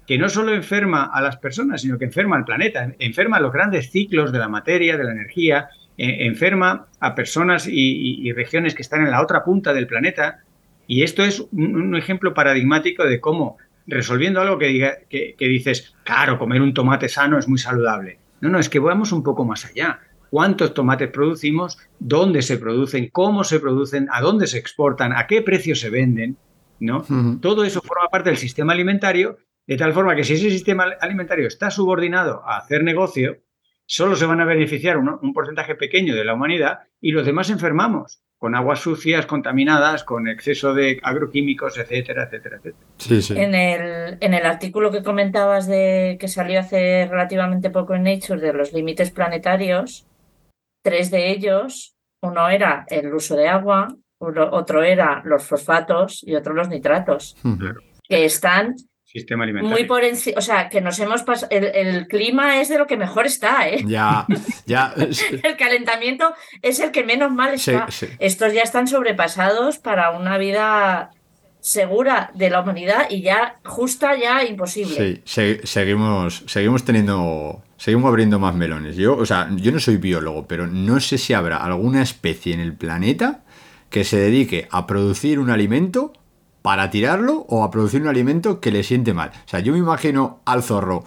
que no solo enferma a las personas, sino que enferma al planeta, enferma los grandes ciclos de la materia, de la energía, eh, enferma a personas y, regiones que están en la otra punta del planeta. Y esto es un, un ejemplo paradigmático de cómo, resolviendo algo que, diga, que, que dices, claro, comer un tomate sano es muy saludable. No, no, es que vamos un poco más allá. ¿Cuántos tomates producimos? ¿Dónde se producen? ¿Cómo se producen? ¿A dónde se exportan? ¿A qué precio se venden? ¿No? Todo eso forma parte del sistema alimentario, de tal forma que si ese sistema alimentario está subordinado a hacer negocio, solo se van a beneficiar un, un porcentaje pequeño de la humanidad y los demás enfermamos con aguas sucias, contaminadas, con exceso de agroquímicos, etcétera, etcétera, etcétera. Sí, sí. En el, en el artículo que comentabas de que salió hace relativamente poco en Nature de los límites planetarios, tres de ellos, uno era el uso de agua, uno- otro era los fosfatos y otro los nitratos, que están Sistema alimentario. muy por encima, o sea, que nos hemos pasado, el, el clima es de lo que mejor está, ¿eh? Ya, ya. El calentamiento es el que menos mal Sí, está. sí. Estos ya están sobrepasados para una vida segura de la humanidad y ya justa, ya imposible. Sí, se- seguimos, seguimos teniendo, seguimos abriendo más melones. Yo, o sea, yo no soy biólogo, pero no sé si habrá alguna especie en el planeta que se dedique a producir un alimento para tirarlo o a producir un alimento que le siente mal. O sea, yo me imagino al zorro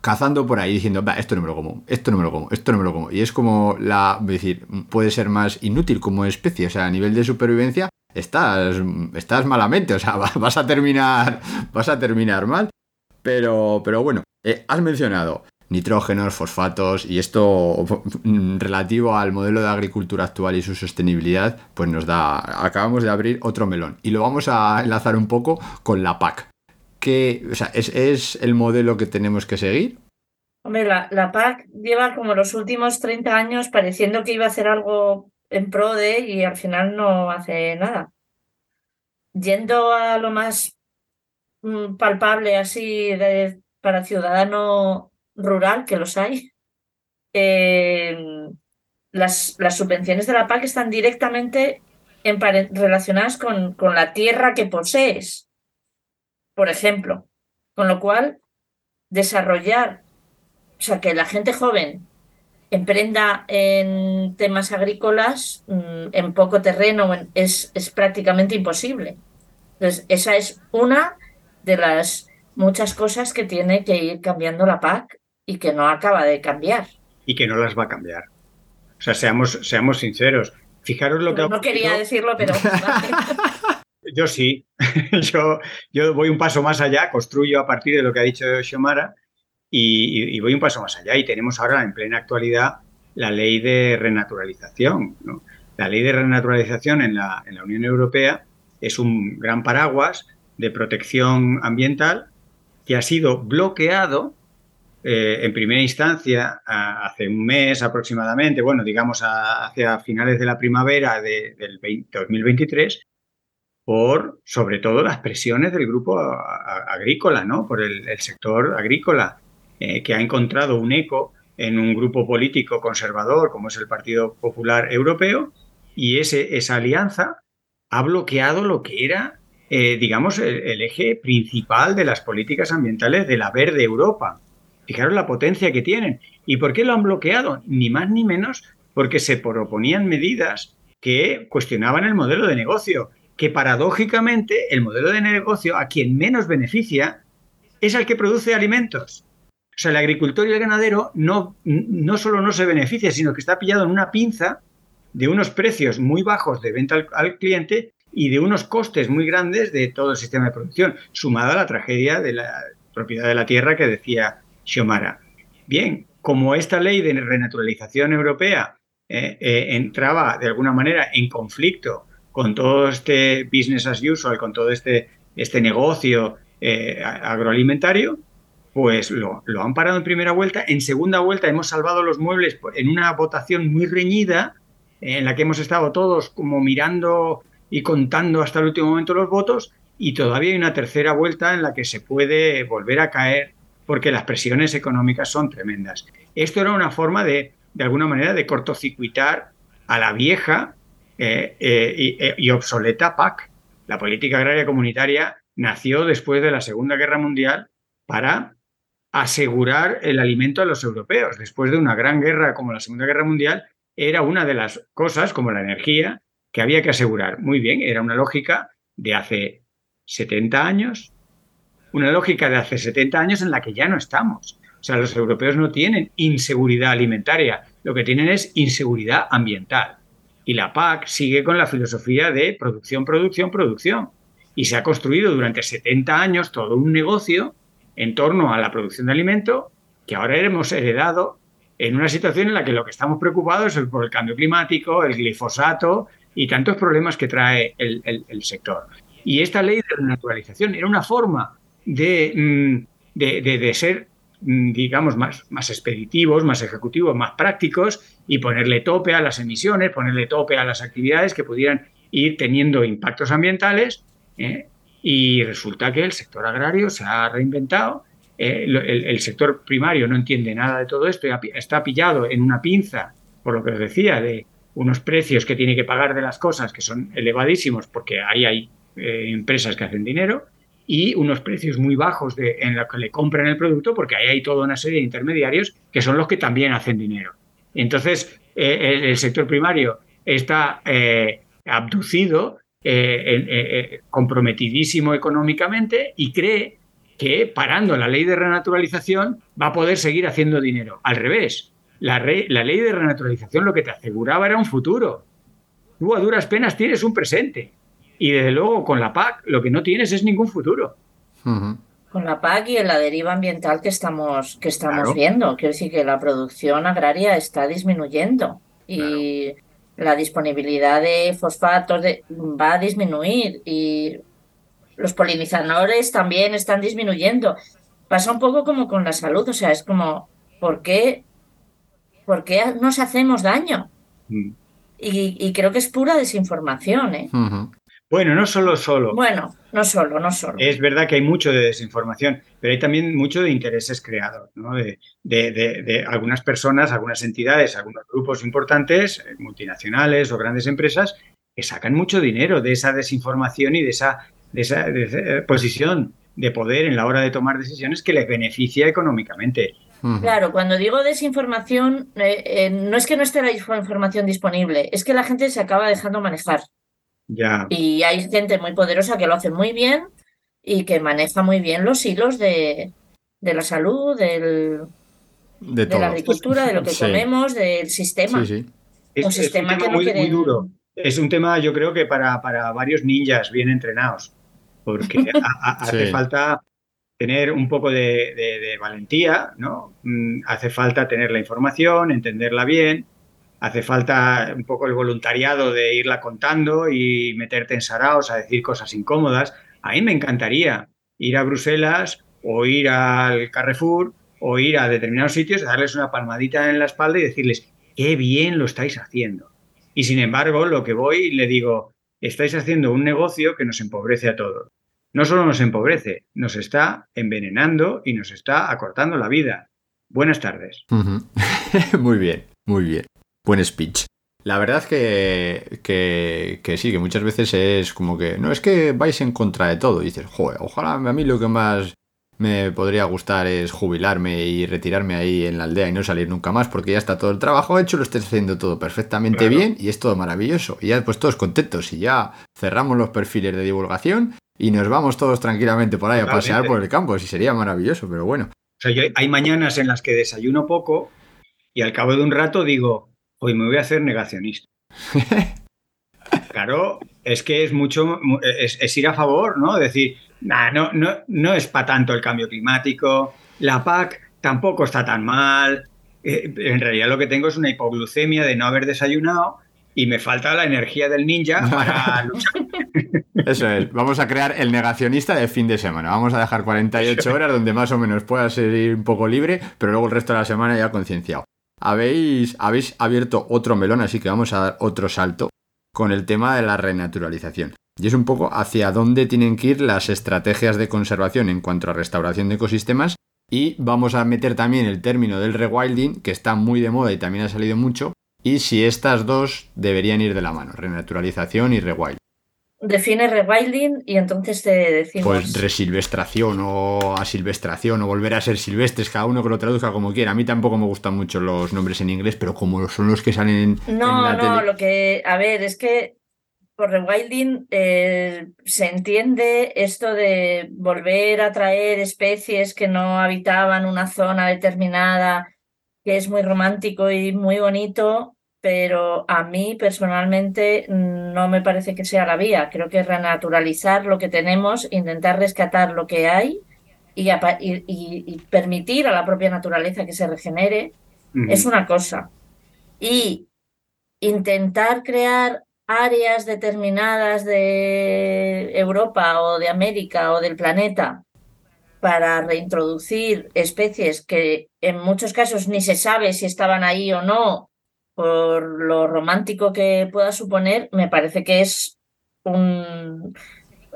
cazando por ahí diciendo, "Va, esto no me lo como, esto no me lo como, esto no me lo como. Y es como la, decir, puede ser más inútil como especie, o sea, a nivel de supervivencia estás, estás malamente, o sea, va- vas a terminar, vas a terminar mal. Pero, pero bueno, eh, has mencionado nitrógenos, fosfatos y esto mm, relativo al modelo de agricultura actual y su sostenibilidad, pues nos da, acabamos de abrir otro melón y lo vamos a enlazar un poco con la PAC. Que, ¿es, el modelo que tenemos que seguir? Hombre, la, la PAC lleva como los últimos 30 años pareciendo que iba a hacer algo en pro de y al final no hace nada. Yendo a lo más mm, palpable así para ciudadano rural, que los hay, eh, las, las subvenciones de la PAC están directamente relacionadas con, con la tierra que posees, por ejemplo. Con lo cual, desarrollar o sea, que la gente joven emprenda en temas agrícolas mm, en poco terreno en- es, es prácticamente imposible. Entonces, esa es una de las muchas cosas que tiene que ir cambiando la PAC y que no acaba de cambiar. y que no las va a cambiar. O sea, seamos, seamos sinceros. Fijaros lo que ha No quería decirlo, pero Yo sí. yo, yo voy un paso más allá, construyo a partir de lo que ha dicho Xiomara y, y- y voy un paso más allá. Y tenemos ahora en plena actualidad la ley de renaturalización. ¿no? La ley de renaturalización en la, en la Unión Europea es un gran paraguas de protección ambiental que ha sido bloqueado eh, en primera instancia a- hace un mes aproximadamente, bueno, digamos a- hacia finales de la primavera de- del 20 2023, por sobre todo las presiones del grupo a- agrícola, ¿no? Por el, el sector agrícola, eh, que ha encontrado un eco en un grupo político conservador como es el Partido Popular Europeo, y ese, esa alianza ha bloqueado lo que era, eh, digamos, el, el eje principal de las políticas ambientales de la verde Europa. Fijaros la potencia que tienen. ¿Y por qué lo han bloqueado? Ni más ni menos porque se proponían medidas que cuestionaban el modelo de negocio, que paradójicamente el modelo de negocio a quien menos beneficia es al que produce alimentos. O sea, el agricultor y el ganadero no, no solo no se beneficia, sino que está pillado en una pinza de unos precios muy bajos de venta al, al cliente y de unos costes muy grandes de todo el sistema de producción, sumada a la tragedia de la propiedad de la tierra que decía Xiomara. Bien, como esta ley de renaturalización europea eh, eh, entraba de alguna manera en conflicto con todo este business as usual, con todo este, este negocio eh, agroalimentario, pues lo, lo, han parado en primera vuelta. En segunda vuelta hemos salvado los muebles en una votación muy reñida, en la que hemos estado todos como mirando y contando hasta el último momento los votos, y todavía hay una tercera vuelta en la que se puede volver a caer porque las presiones económicas son tremendas. Esto era una forma de, de alguna manera, de cortocircuitar a la vieja eh, eh, y, y, obsoleta PAC. La política agraria comunitaria nació después de la Segunda Guerra Mundial para asegurar el alimento a los europeos. Después de una gran guerra como la Segunda Guerra Mundial, era una de las cosas, como la energía, que había que asegurar. Muy bien, era una lógica de hace 70 años, una lógica de hace 70 años en la que ya no estamos. O sea, los europeos no tienen inseguridad alimentaria, lo que tienen es inseguridad ambiental. Y la PAC sigue con la filosofía de producción, producción, producción. Y se ha construido durante 70 años todo un negocio en torno a la producción de alimento que ahora hemos heredado en una situación en la que lo que estamos preocupados es por el cambio climático, el glifosato y tantos problemas que trae el, sector. Y esta ley de renaturalización era una forma de, de, de, de ser, digamos, más, más expeditivos, más ejecutivos, más prácticos y ponerle tope a las emisiones, ponerle tope a las actividades que pudieran ir teniendo impactos ambientales. ¿eh? Y resulta que el sector agrario se ha reinventado, eh, el, sector primario no entiende nada de todo esto, está pillado en una pinza, por lo que os decía, de unos precios que tiene que pagar de las cosas que son elevadísimos porque ahí hay eh, empresas que hacen dinero y unos precios muy bajos de, en los que le compran el producto porque ahí hay toda una serie de intermediarios que son los que también hacen dinero. Entonces, eh, el, sector primario está eh, abducido, eh, comprometidísimo económicamente y cree que parando la ley de renaturalización va a poder seguir haciendo dinero. Al revés, la, la ley de renaturalización lo que te aseguraba era un futuro. Tú a duras penas tienes un presente. Y desde luego con la PAC lo que no tienes es ningún futuro. Con la PAC y en la deriva ambiental que estamos, que estamos viendo. Quiero decir que la producción agraria está disminuyendo y la disponibilidad de fosfatos va a disminuir y los polinizadores también están disminuyendo. Pasa un poco como con la salud, o sea, es como, ¿por qué, por qué nos hacemos daño? Mm. Y, creo que es pura desinformación. ¿eh? Bueno, no solo solo. Bueno, no solo, no solo. Es verdad que hay mucho de desinformación, pero hay también mucho de intereses creados, ¿no? de, de, algunas personas, algunas entidades, algunos grupos importantes, eh, multinacionales o grandes empresas, que sacan mucho dinero de esa desinformación y de esa, de esa, posición de poder en la hora de tomar decisiones que les beneficia económicamente. Claro, cuando digo desinformación, eh, eh, no es que no esté la información disponible, es que la gente se acaba dejando manejar. Y hay gente muy poderosa que lo hace muy bien y que maneja muy bien los hilos de, la salud, del, de, la agricultura, de lo que comemos, del sistema. Sí, Es, un sistema que muy, duro. Es un tema, yo creo que para, para varios ninjas bien entrenados, porque hace falta tener un poco de, de, valentía, ¿no? Mm, hace falta tener la información, entenderla bien, hace falta un poco el voluntariado de irla contando y meterte en saraos a decir cosas incómodas. A mí me encantaría ir a Bruselas o ir al Carrefour o ir a determinados sitios, darles una palmadita en la espalda y decirles, qué bien lo estáis haciendo. Y sin embargo, lo que voy le digo, estáis haciendo un negocio que nos empobrece a todos. No solo nos empobrece, nos está envenenando y nos está acortando la vida. Buenas tardes. muy bien, muy bien buen speech. La verdad que, que, que, sí, que muchas veces es como que, no es que vais en contra de todo. Y dices, joder, ojalá a mí lo que más me podría gustar es jubilarme y retirarme ahí en la aldea y no salir nunca más porque ya está todo el trabajo hecho, lo estés haciendo todo perfectamente bien y es todo maravilloso. Y ya pues todos contentos y ya cerramos los perfiles de divulgación y nos vamos todos tranquilamente por ahí a pasear por el campo. Sí, sería maravilloso, pero bueno. O sea, hay mañanas en las que desayuno poco y al cabo de un rato digo, hoy me voy a hacer negacionista. claro, es que es mucho, es, ir a favor, ¿no? Decir, no, no, no es para tanto el cambio climático, la PAC tampoco está tan mal. Eh, en realidad lo que tengo es una hipoglucemia de no haber desayunado y me falta la energía del ninja para luchar. Eso es, vamos a crear el negacionista de fin de semana. Vamos a dejar 48 horas donde más o menos pueda ser un poco libre, pero luego el resto de la semana ya concienciado habéis, habéis abierto otro melón, así que vamos a dar otro salto con el tema de la renaturalización. Y es un poco hacia dónde tienen que ir las estrategias de conservación en cuanto a restauración de ecosistemas. Y vamos a meter también el término del rewilding, que está muy de moda y también ha salido mucho. Y si estas dos deberían ir de la mano, renaturalización y rewilding define rewilding y entonces te decimos... Pues resilvestración o asilvestración o volver a ser silvestres, cada uno que lo traduzca como quiera. A mí tampoco me gustan mucho los nombres en inglés, pero como son los que salen en, no, no, lo que... A ver, es que por rewilding eh, se entiende esto de volver a traer especies que no habitaban una zona determinada, que es muy romántico y muy bonito, pero a mí personalmente no me parece que sea la vía. Creo que renaturalizar lo que tenemos, intentar rescatar lo que hay y, y, permitir a la propia naturaleza que se regenere es una cosa. Y intentar crear áreas determinadas de Europa o de América o del planeta para reintroducir especies que en muchos casos ni se sabe si estaban ahí o no por lo romántico que pueda suponer, me parece que es un...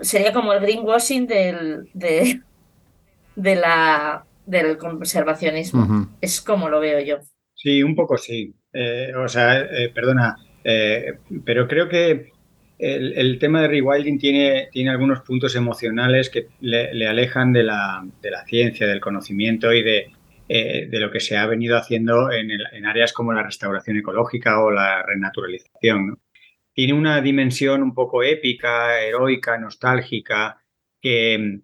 sería como el greenwashing del, de, de la, del conservacionismo. Es como lo veo yo. Sí, un poco sí. Eh, o sea, eh, perdona, eh, pero creo que el, tema de rewilding tiene, tiene algunos puntos emocionales que le, le alejan de la, de la, ciencia, del conocimiento y de, eh, de lo que se ha venido haciendo en, áreas como la restauración ecológica o la renaturalización. Tiene una dimensión un poco épica, heroica, nostálgica, que,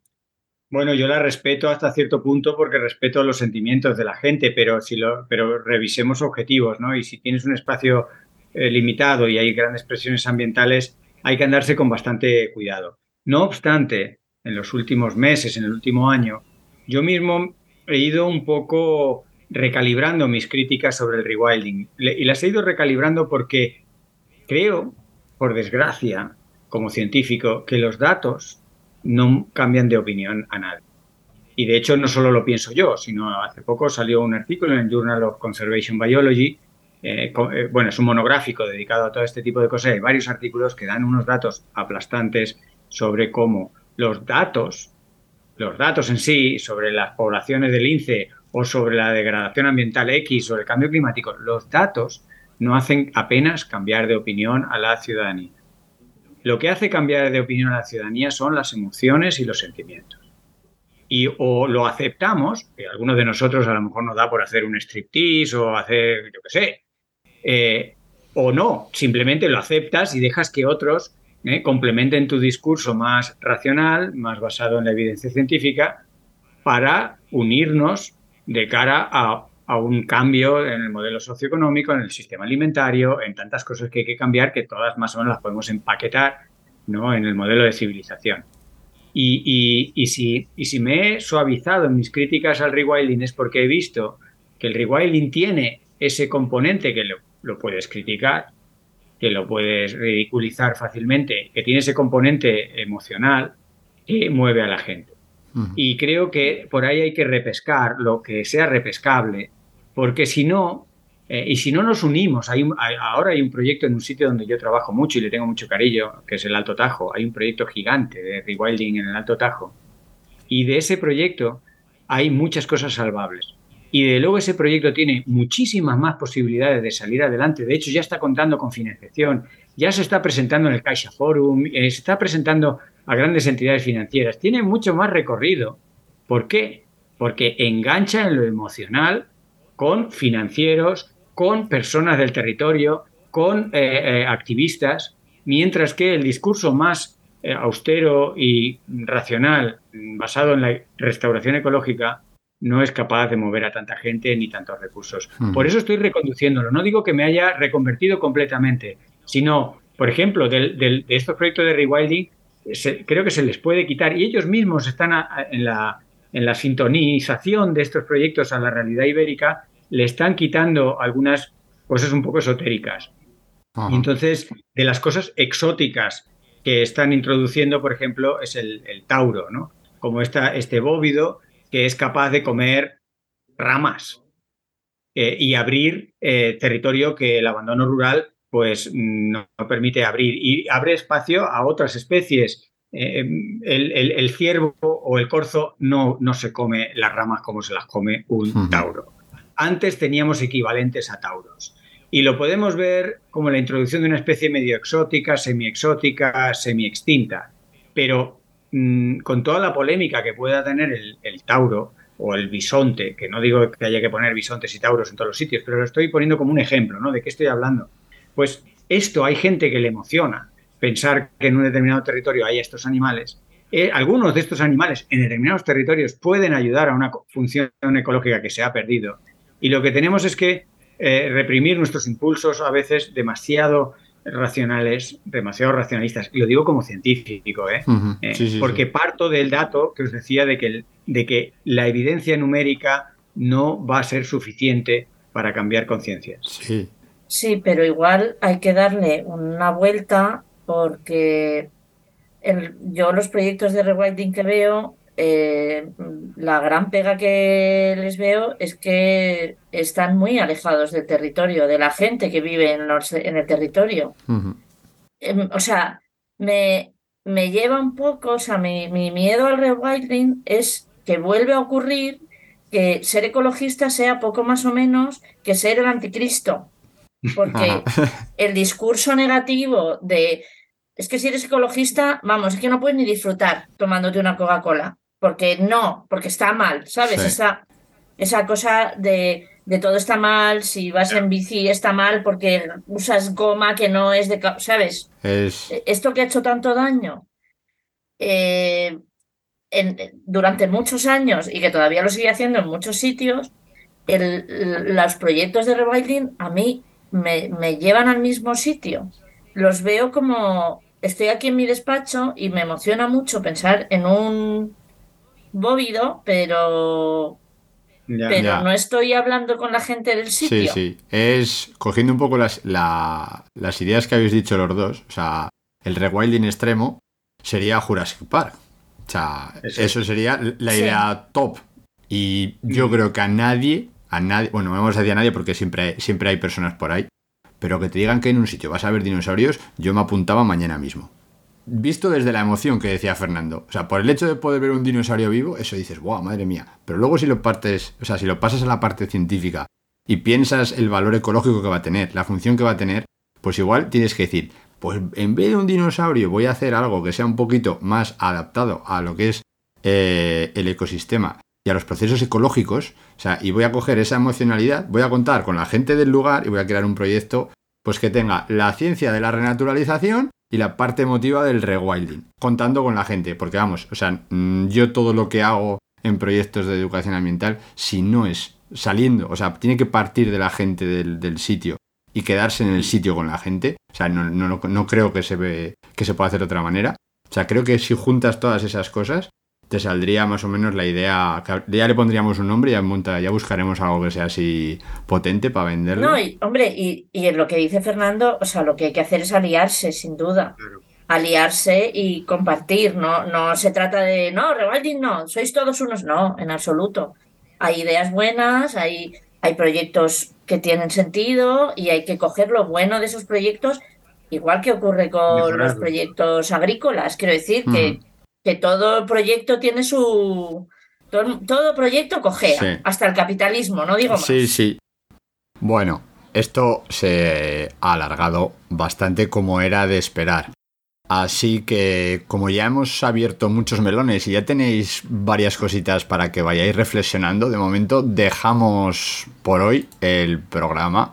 Bueno, yo la respeto hasta cierto punto porque respeto los sentimientos de la gente, pero si lo, pero revisemos objetivos, ¿no? Y si tienes un espacio eh, limitado y hay grandes presiones ambientales, hay que andarse con bastante cuidado. No obstante, en los últimos meses, en el último año, yo mismo he ido un poco recalibrando mis críticas sobre el rewilding y las he ido recalibrando porque creo, por desgracia, como científico, que los datos no cambian de opinión a nadie. Y de hecho no solo lo pienso yo, sino hace poco salió un artículo en el Journal of Conservation Biology, eh, eh, bueno, es un monográfico dedicado a todo este tipo de cosas, hay varios artículos que dan unos datos aplastantes sobre cómo los datos, los datos en sí, sobre las poblaciones del lince o sobre la degradación ambiental X o el cambio climático, los datos no hacen apenas cambiar de opinión a la ciudadanía. Lo que hace cambiar de opinión a la ciudadanía son las emociones y los sentimientos. Y o lo aceptamos, que algunos de nosotros a lo mejor nos da por hacer un striptease o hacer, yo qué sé, eh, o no, simplemente lo aceptas y dejas que otros eh, complementen tu discurso más racional, más basado en la evidencia científica, para unirnos de cara a a un cambio en el modelo socioeconómico, en el sistema alimentario, en tantas cosas que hay que cambiar que todas más o menos las podemos empaquetar ¿no? en el modelo de civilización. Y, y, si, y si me he suavizado en mis críticas al rewilding es porque he visto que el rewilding tiene ese componente que lo, lo puedes criticar, que lo puedes ridiculizar fácilmente, que tiene ese componente emocional que mueve a la gente. Y creo que por ahí hay que repescar lo que sea repescable porque si no, eh, y si no nos unimos, hay, ahora hay un proyecto en un sitio donde yo trabajo mucho y le tengo mucho cariño, que es el Alto Tajo, hay un proyecto gigante de rewilding en el Alto Tajo, y de ese proyecto hay muchas cosas salvables. Y de luego ese proyecto tiene muchísimas más posibilidades de salir adelante. De hecho, ya está contando con financiación, ya se está presentando en el Caixa Forum, eh, se está presentando a grandes entidades financieras. Tiene mucho más recorrido. ¿Por qué? Porque engancha en lo emocional con financieros, con personas del territorio, con eh, eh, activistas, mientras que el discurso más austero y racional, basado en la restauración ecológica, no es capaz de mover a tanta gente ni tantos recursos. Por eso estoy reconduciéndolo. No digo que me haya reconvertido completamente, sino, por ejemplo, de estos proyectos de rewilding, creo que se les puede quitar y ellos mismos están en, la, en la sintonización de estos proyectos a la realidad ibérica le están quitando algunas cosas un poco esotéricas. Y entonces, de las cosas exóticas que están introduciendo, por ejemplo, es el, tauro, ¿no? Como esta, este bóvido que es capaz de comer ramas eh, y abrir eh, territorio que el abandono rural pues no, permite abrir y abre espacio a otras especies. Eh, el, el, ciervo o el corzo no, no se come las ramas como se las come un tauro antes teníamos equivalentes a tauros. Y lo podemos ver como la introducción de una especie medio exótica, semi-exótica, semi-extinta. Pero mm, con toda la polémica que pueda tener el, tauro o el bisonte, que no digo que haya que poner bisontes y tauros en todos los sitios, pero lo estoy poniendo como un ejemplo, ¿no? ¿De qué estoy hablando? Pues esto hay gente que le emociona, pensar que en un determinado territorio hay estos animales. Eh, algunos de estos animales en determinados territorios pueden ayudar a una función ecológica que se ha perdido y lo que tenemos es que eh, reprimir nuestros impulsos a veces demasiado racionales, demasiado racionalistas. Y lo digo como científico, ¿eh? eh porque parto del dato que os decía de que, de que la evidencia numérica no va a ser suficiente para cambiar conciencias. Sí. sí, pero igual hay que darle una vuelta porque yo los proyectos de rewriting que veo eh, la gran pega que les veo es que están muy alejados del territorio, de la gente que vive en, en el territorio. Em, o sea, me, me, lleva un poco, o sea, mi, miedo al rewilding es que vuelve a ocurrir que ser ecologista sea poco más o menos que ser el anticristo. Porque el discurso negativo de es que si eres ecologista, vamos, es que no puedes ni disfrutar tomándote una Coca-Cola porque no, porque está mal, ¿sabes? Esa, esa cosa de, de, todo está mal, si vas en bici está mal porque usas goma que no es de... ¿Sabes? Es... Esto que ha hecho tanto daño. Eh, en- durante muchos años y que todavía lo sigue haciendo en muchos sitios, el- los proyectos de rewilding a mí me, me llevan al mismo sitio. Los veo como estoy aquí en mi despacho y me emociona mucho pensar en un bóvido, pero, Ya. pero Ya. no estoy hablando con la gente del Sí, sitio. sí. Es cogiendo un poco las, la- las ideas que habéis dicho los dos. O sea, el rewilding extremo sería Jurassic Park. O sea, Eso. eso sería la Sí. idea top. Y yo Mm. creo que a nadie, a nadie, bueno, no vamos a decir a nadie porque siempre hay, siempre hay personas por ahí, pero que te digan que en un sitio vas a ver dinosaurios, yo me apuntaba mañana mismo. Visto desde la emoción que decía Fernando. O sea, por el hecho de poder ver un dinosaurio vivo, eso dices, wow, madre mía. Pero luego si lo partes, o sea, si lo pasas a la parte científica y piensas el valor ecológico que va a tener, la función que va a tener, pues igual tienes que decir, pues en vez de un dinosaurio voy a hacer algo que sea un poquito más adaptado a lo que es eh, el ecosistema y a los procesos ecológicos, o sea, y voy a coger esa emocionalidad, voy a contar con la gente del lugar y voy a crear un proyecto pues que tenga la ciencia de la renaturalización y la parte emotiva del rewilding, contando con la gente, porque vamos, o sea, mm, yo todo lo que hago en proyectos de educación ambiental, si no es saliendo, o sea, tiene que partir de la gente del, del sitio y quedarse en el sitio con la gente, o sea, no, no, no creo que se, ve, que se pueda hacer de otra manera, o sea, creo que si juntas todas esas cosas, te saldría más o menos la idea, que ya le pondríamos un nombre y ya, monta- ya buscaremos algo que sea así potente para venderlo. No, y, hombre, y, y en lo que dice Fernando, o sea, lo que hay que hacer es aliarse, sin duda. Claro. Aliarse y compartir, no, no se trata de, no, rewilding no, sois todos unos, no, en absoluto. Hay ideas buenas, hay, hay proyectos que tienen sentido y hay que coger lo bueno de esos proyectos, igual que ocurre con los proyectos agrícolas. Quiero decir que. Que todo proyecto tiene su... Todo, todo proyecto cojea, Sí. hasta el capitalismo, no digo más. Sí, sí. Bueno, esto se ha alargado bastante como era de esperar. Así que como ya hemos abierto muchos melones y ya tenéis varias cositas para que vayáis reflexionando, de momento dejamos por hoy el programa.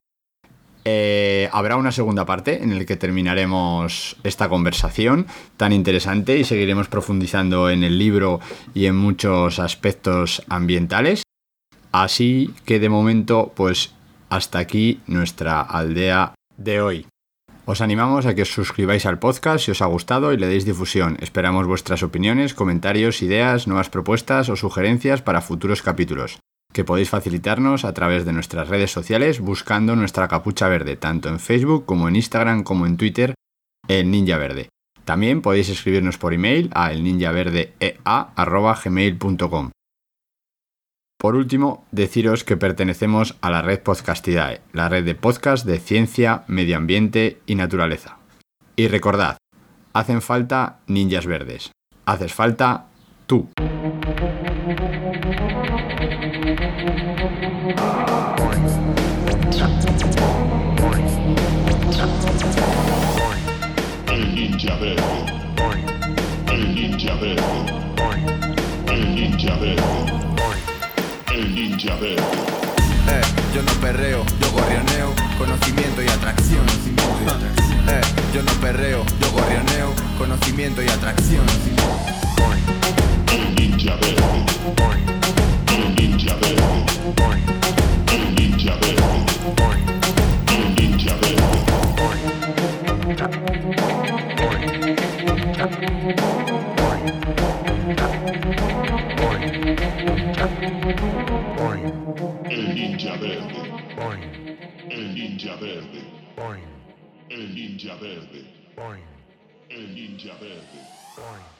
Eh, habrá una segunda parte en la que terminaremos esta conversación tan interesante y seguiremos profundizando en el libro y en muchos aspectos ambientales. Así que de momento, pues hasta aquí nuestra aldea de hoy. Os animamos a que os suscribáis al podcast si os ha gustado y le deis difusión. Esperamos vuestras opiniones, comentarios, ideas, nuevas propuestas o sugerencias para futuros capítulos, que podéis facilitarnos a través de nuestras redes sociales buscando nuestra capucha verde, tanto en Facebook como en Instagram como en Twitter, el Ninja Verde. También podéis escribirnos por email a elninjaverdeea.gmail.com. Por último, deciros que pertenecemos a la red Podcastidae, la red de podcast de ciencia, medio ambiente y naturaleza. Y recordad, hacen falta ninjas verdes. Haces falta tú. Verde. Eh, yo no perreo, yo gorrioneo, conocimiento y atracción. Eh, yo no perreo, yo gorrioneo, conocimiento y atracción. El ninja verde. El ninja verde. Ninja verde. El ninja verde. El ninja verde.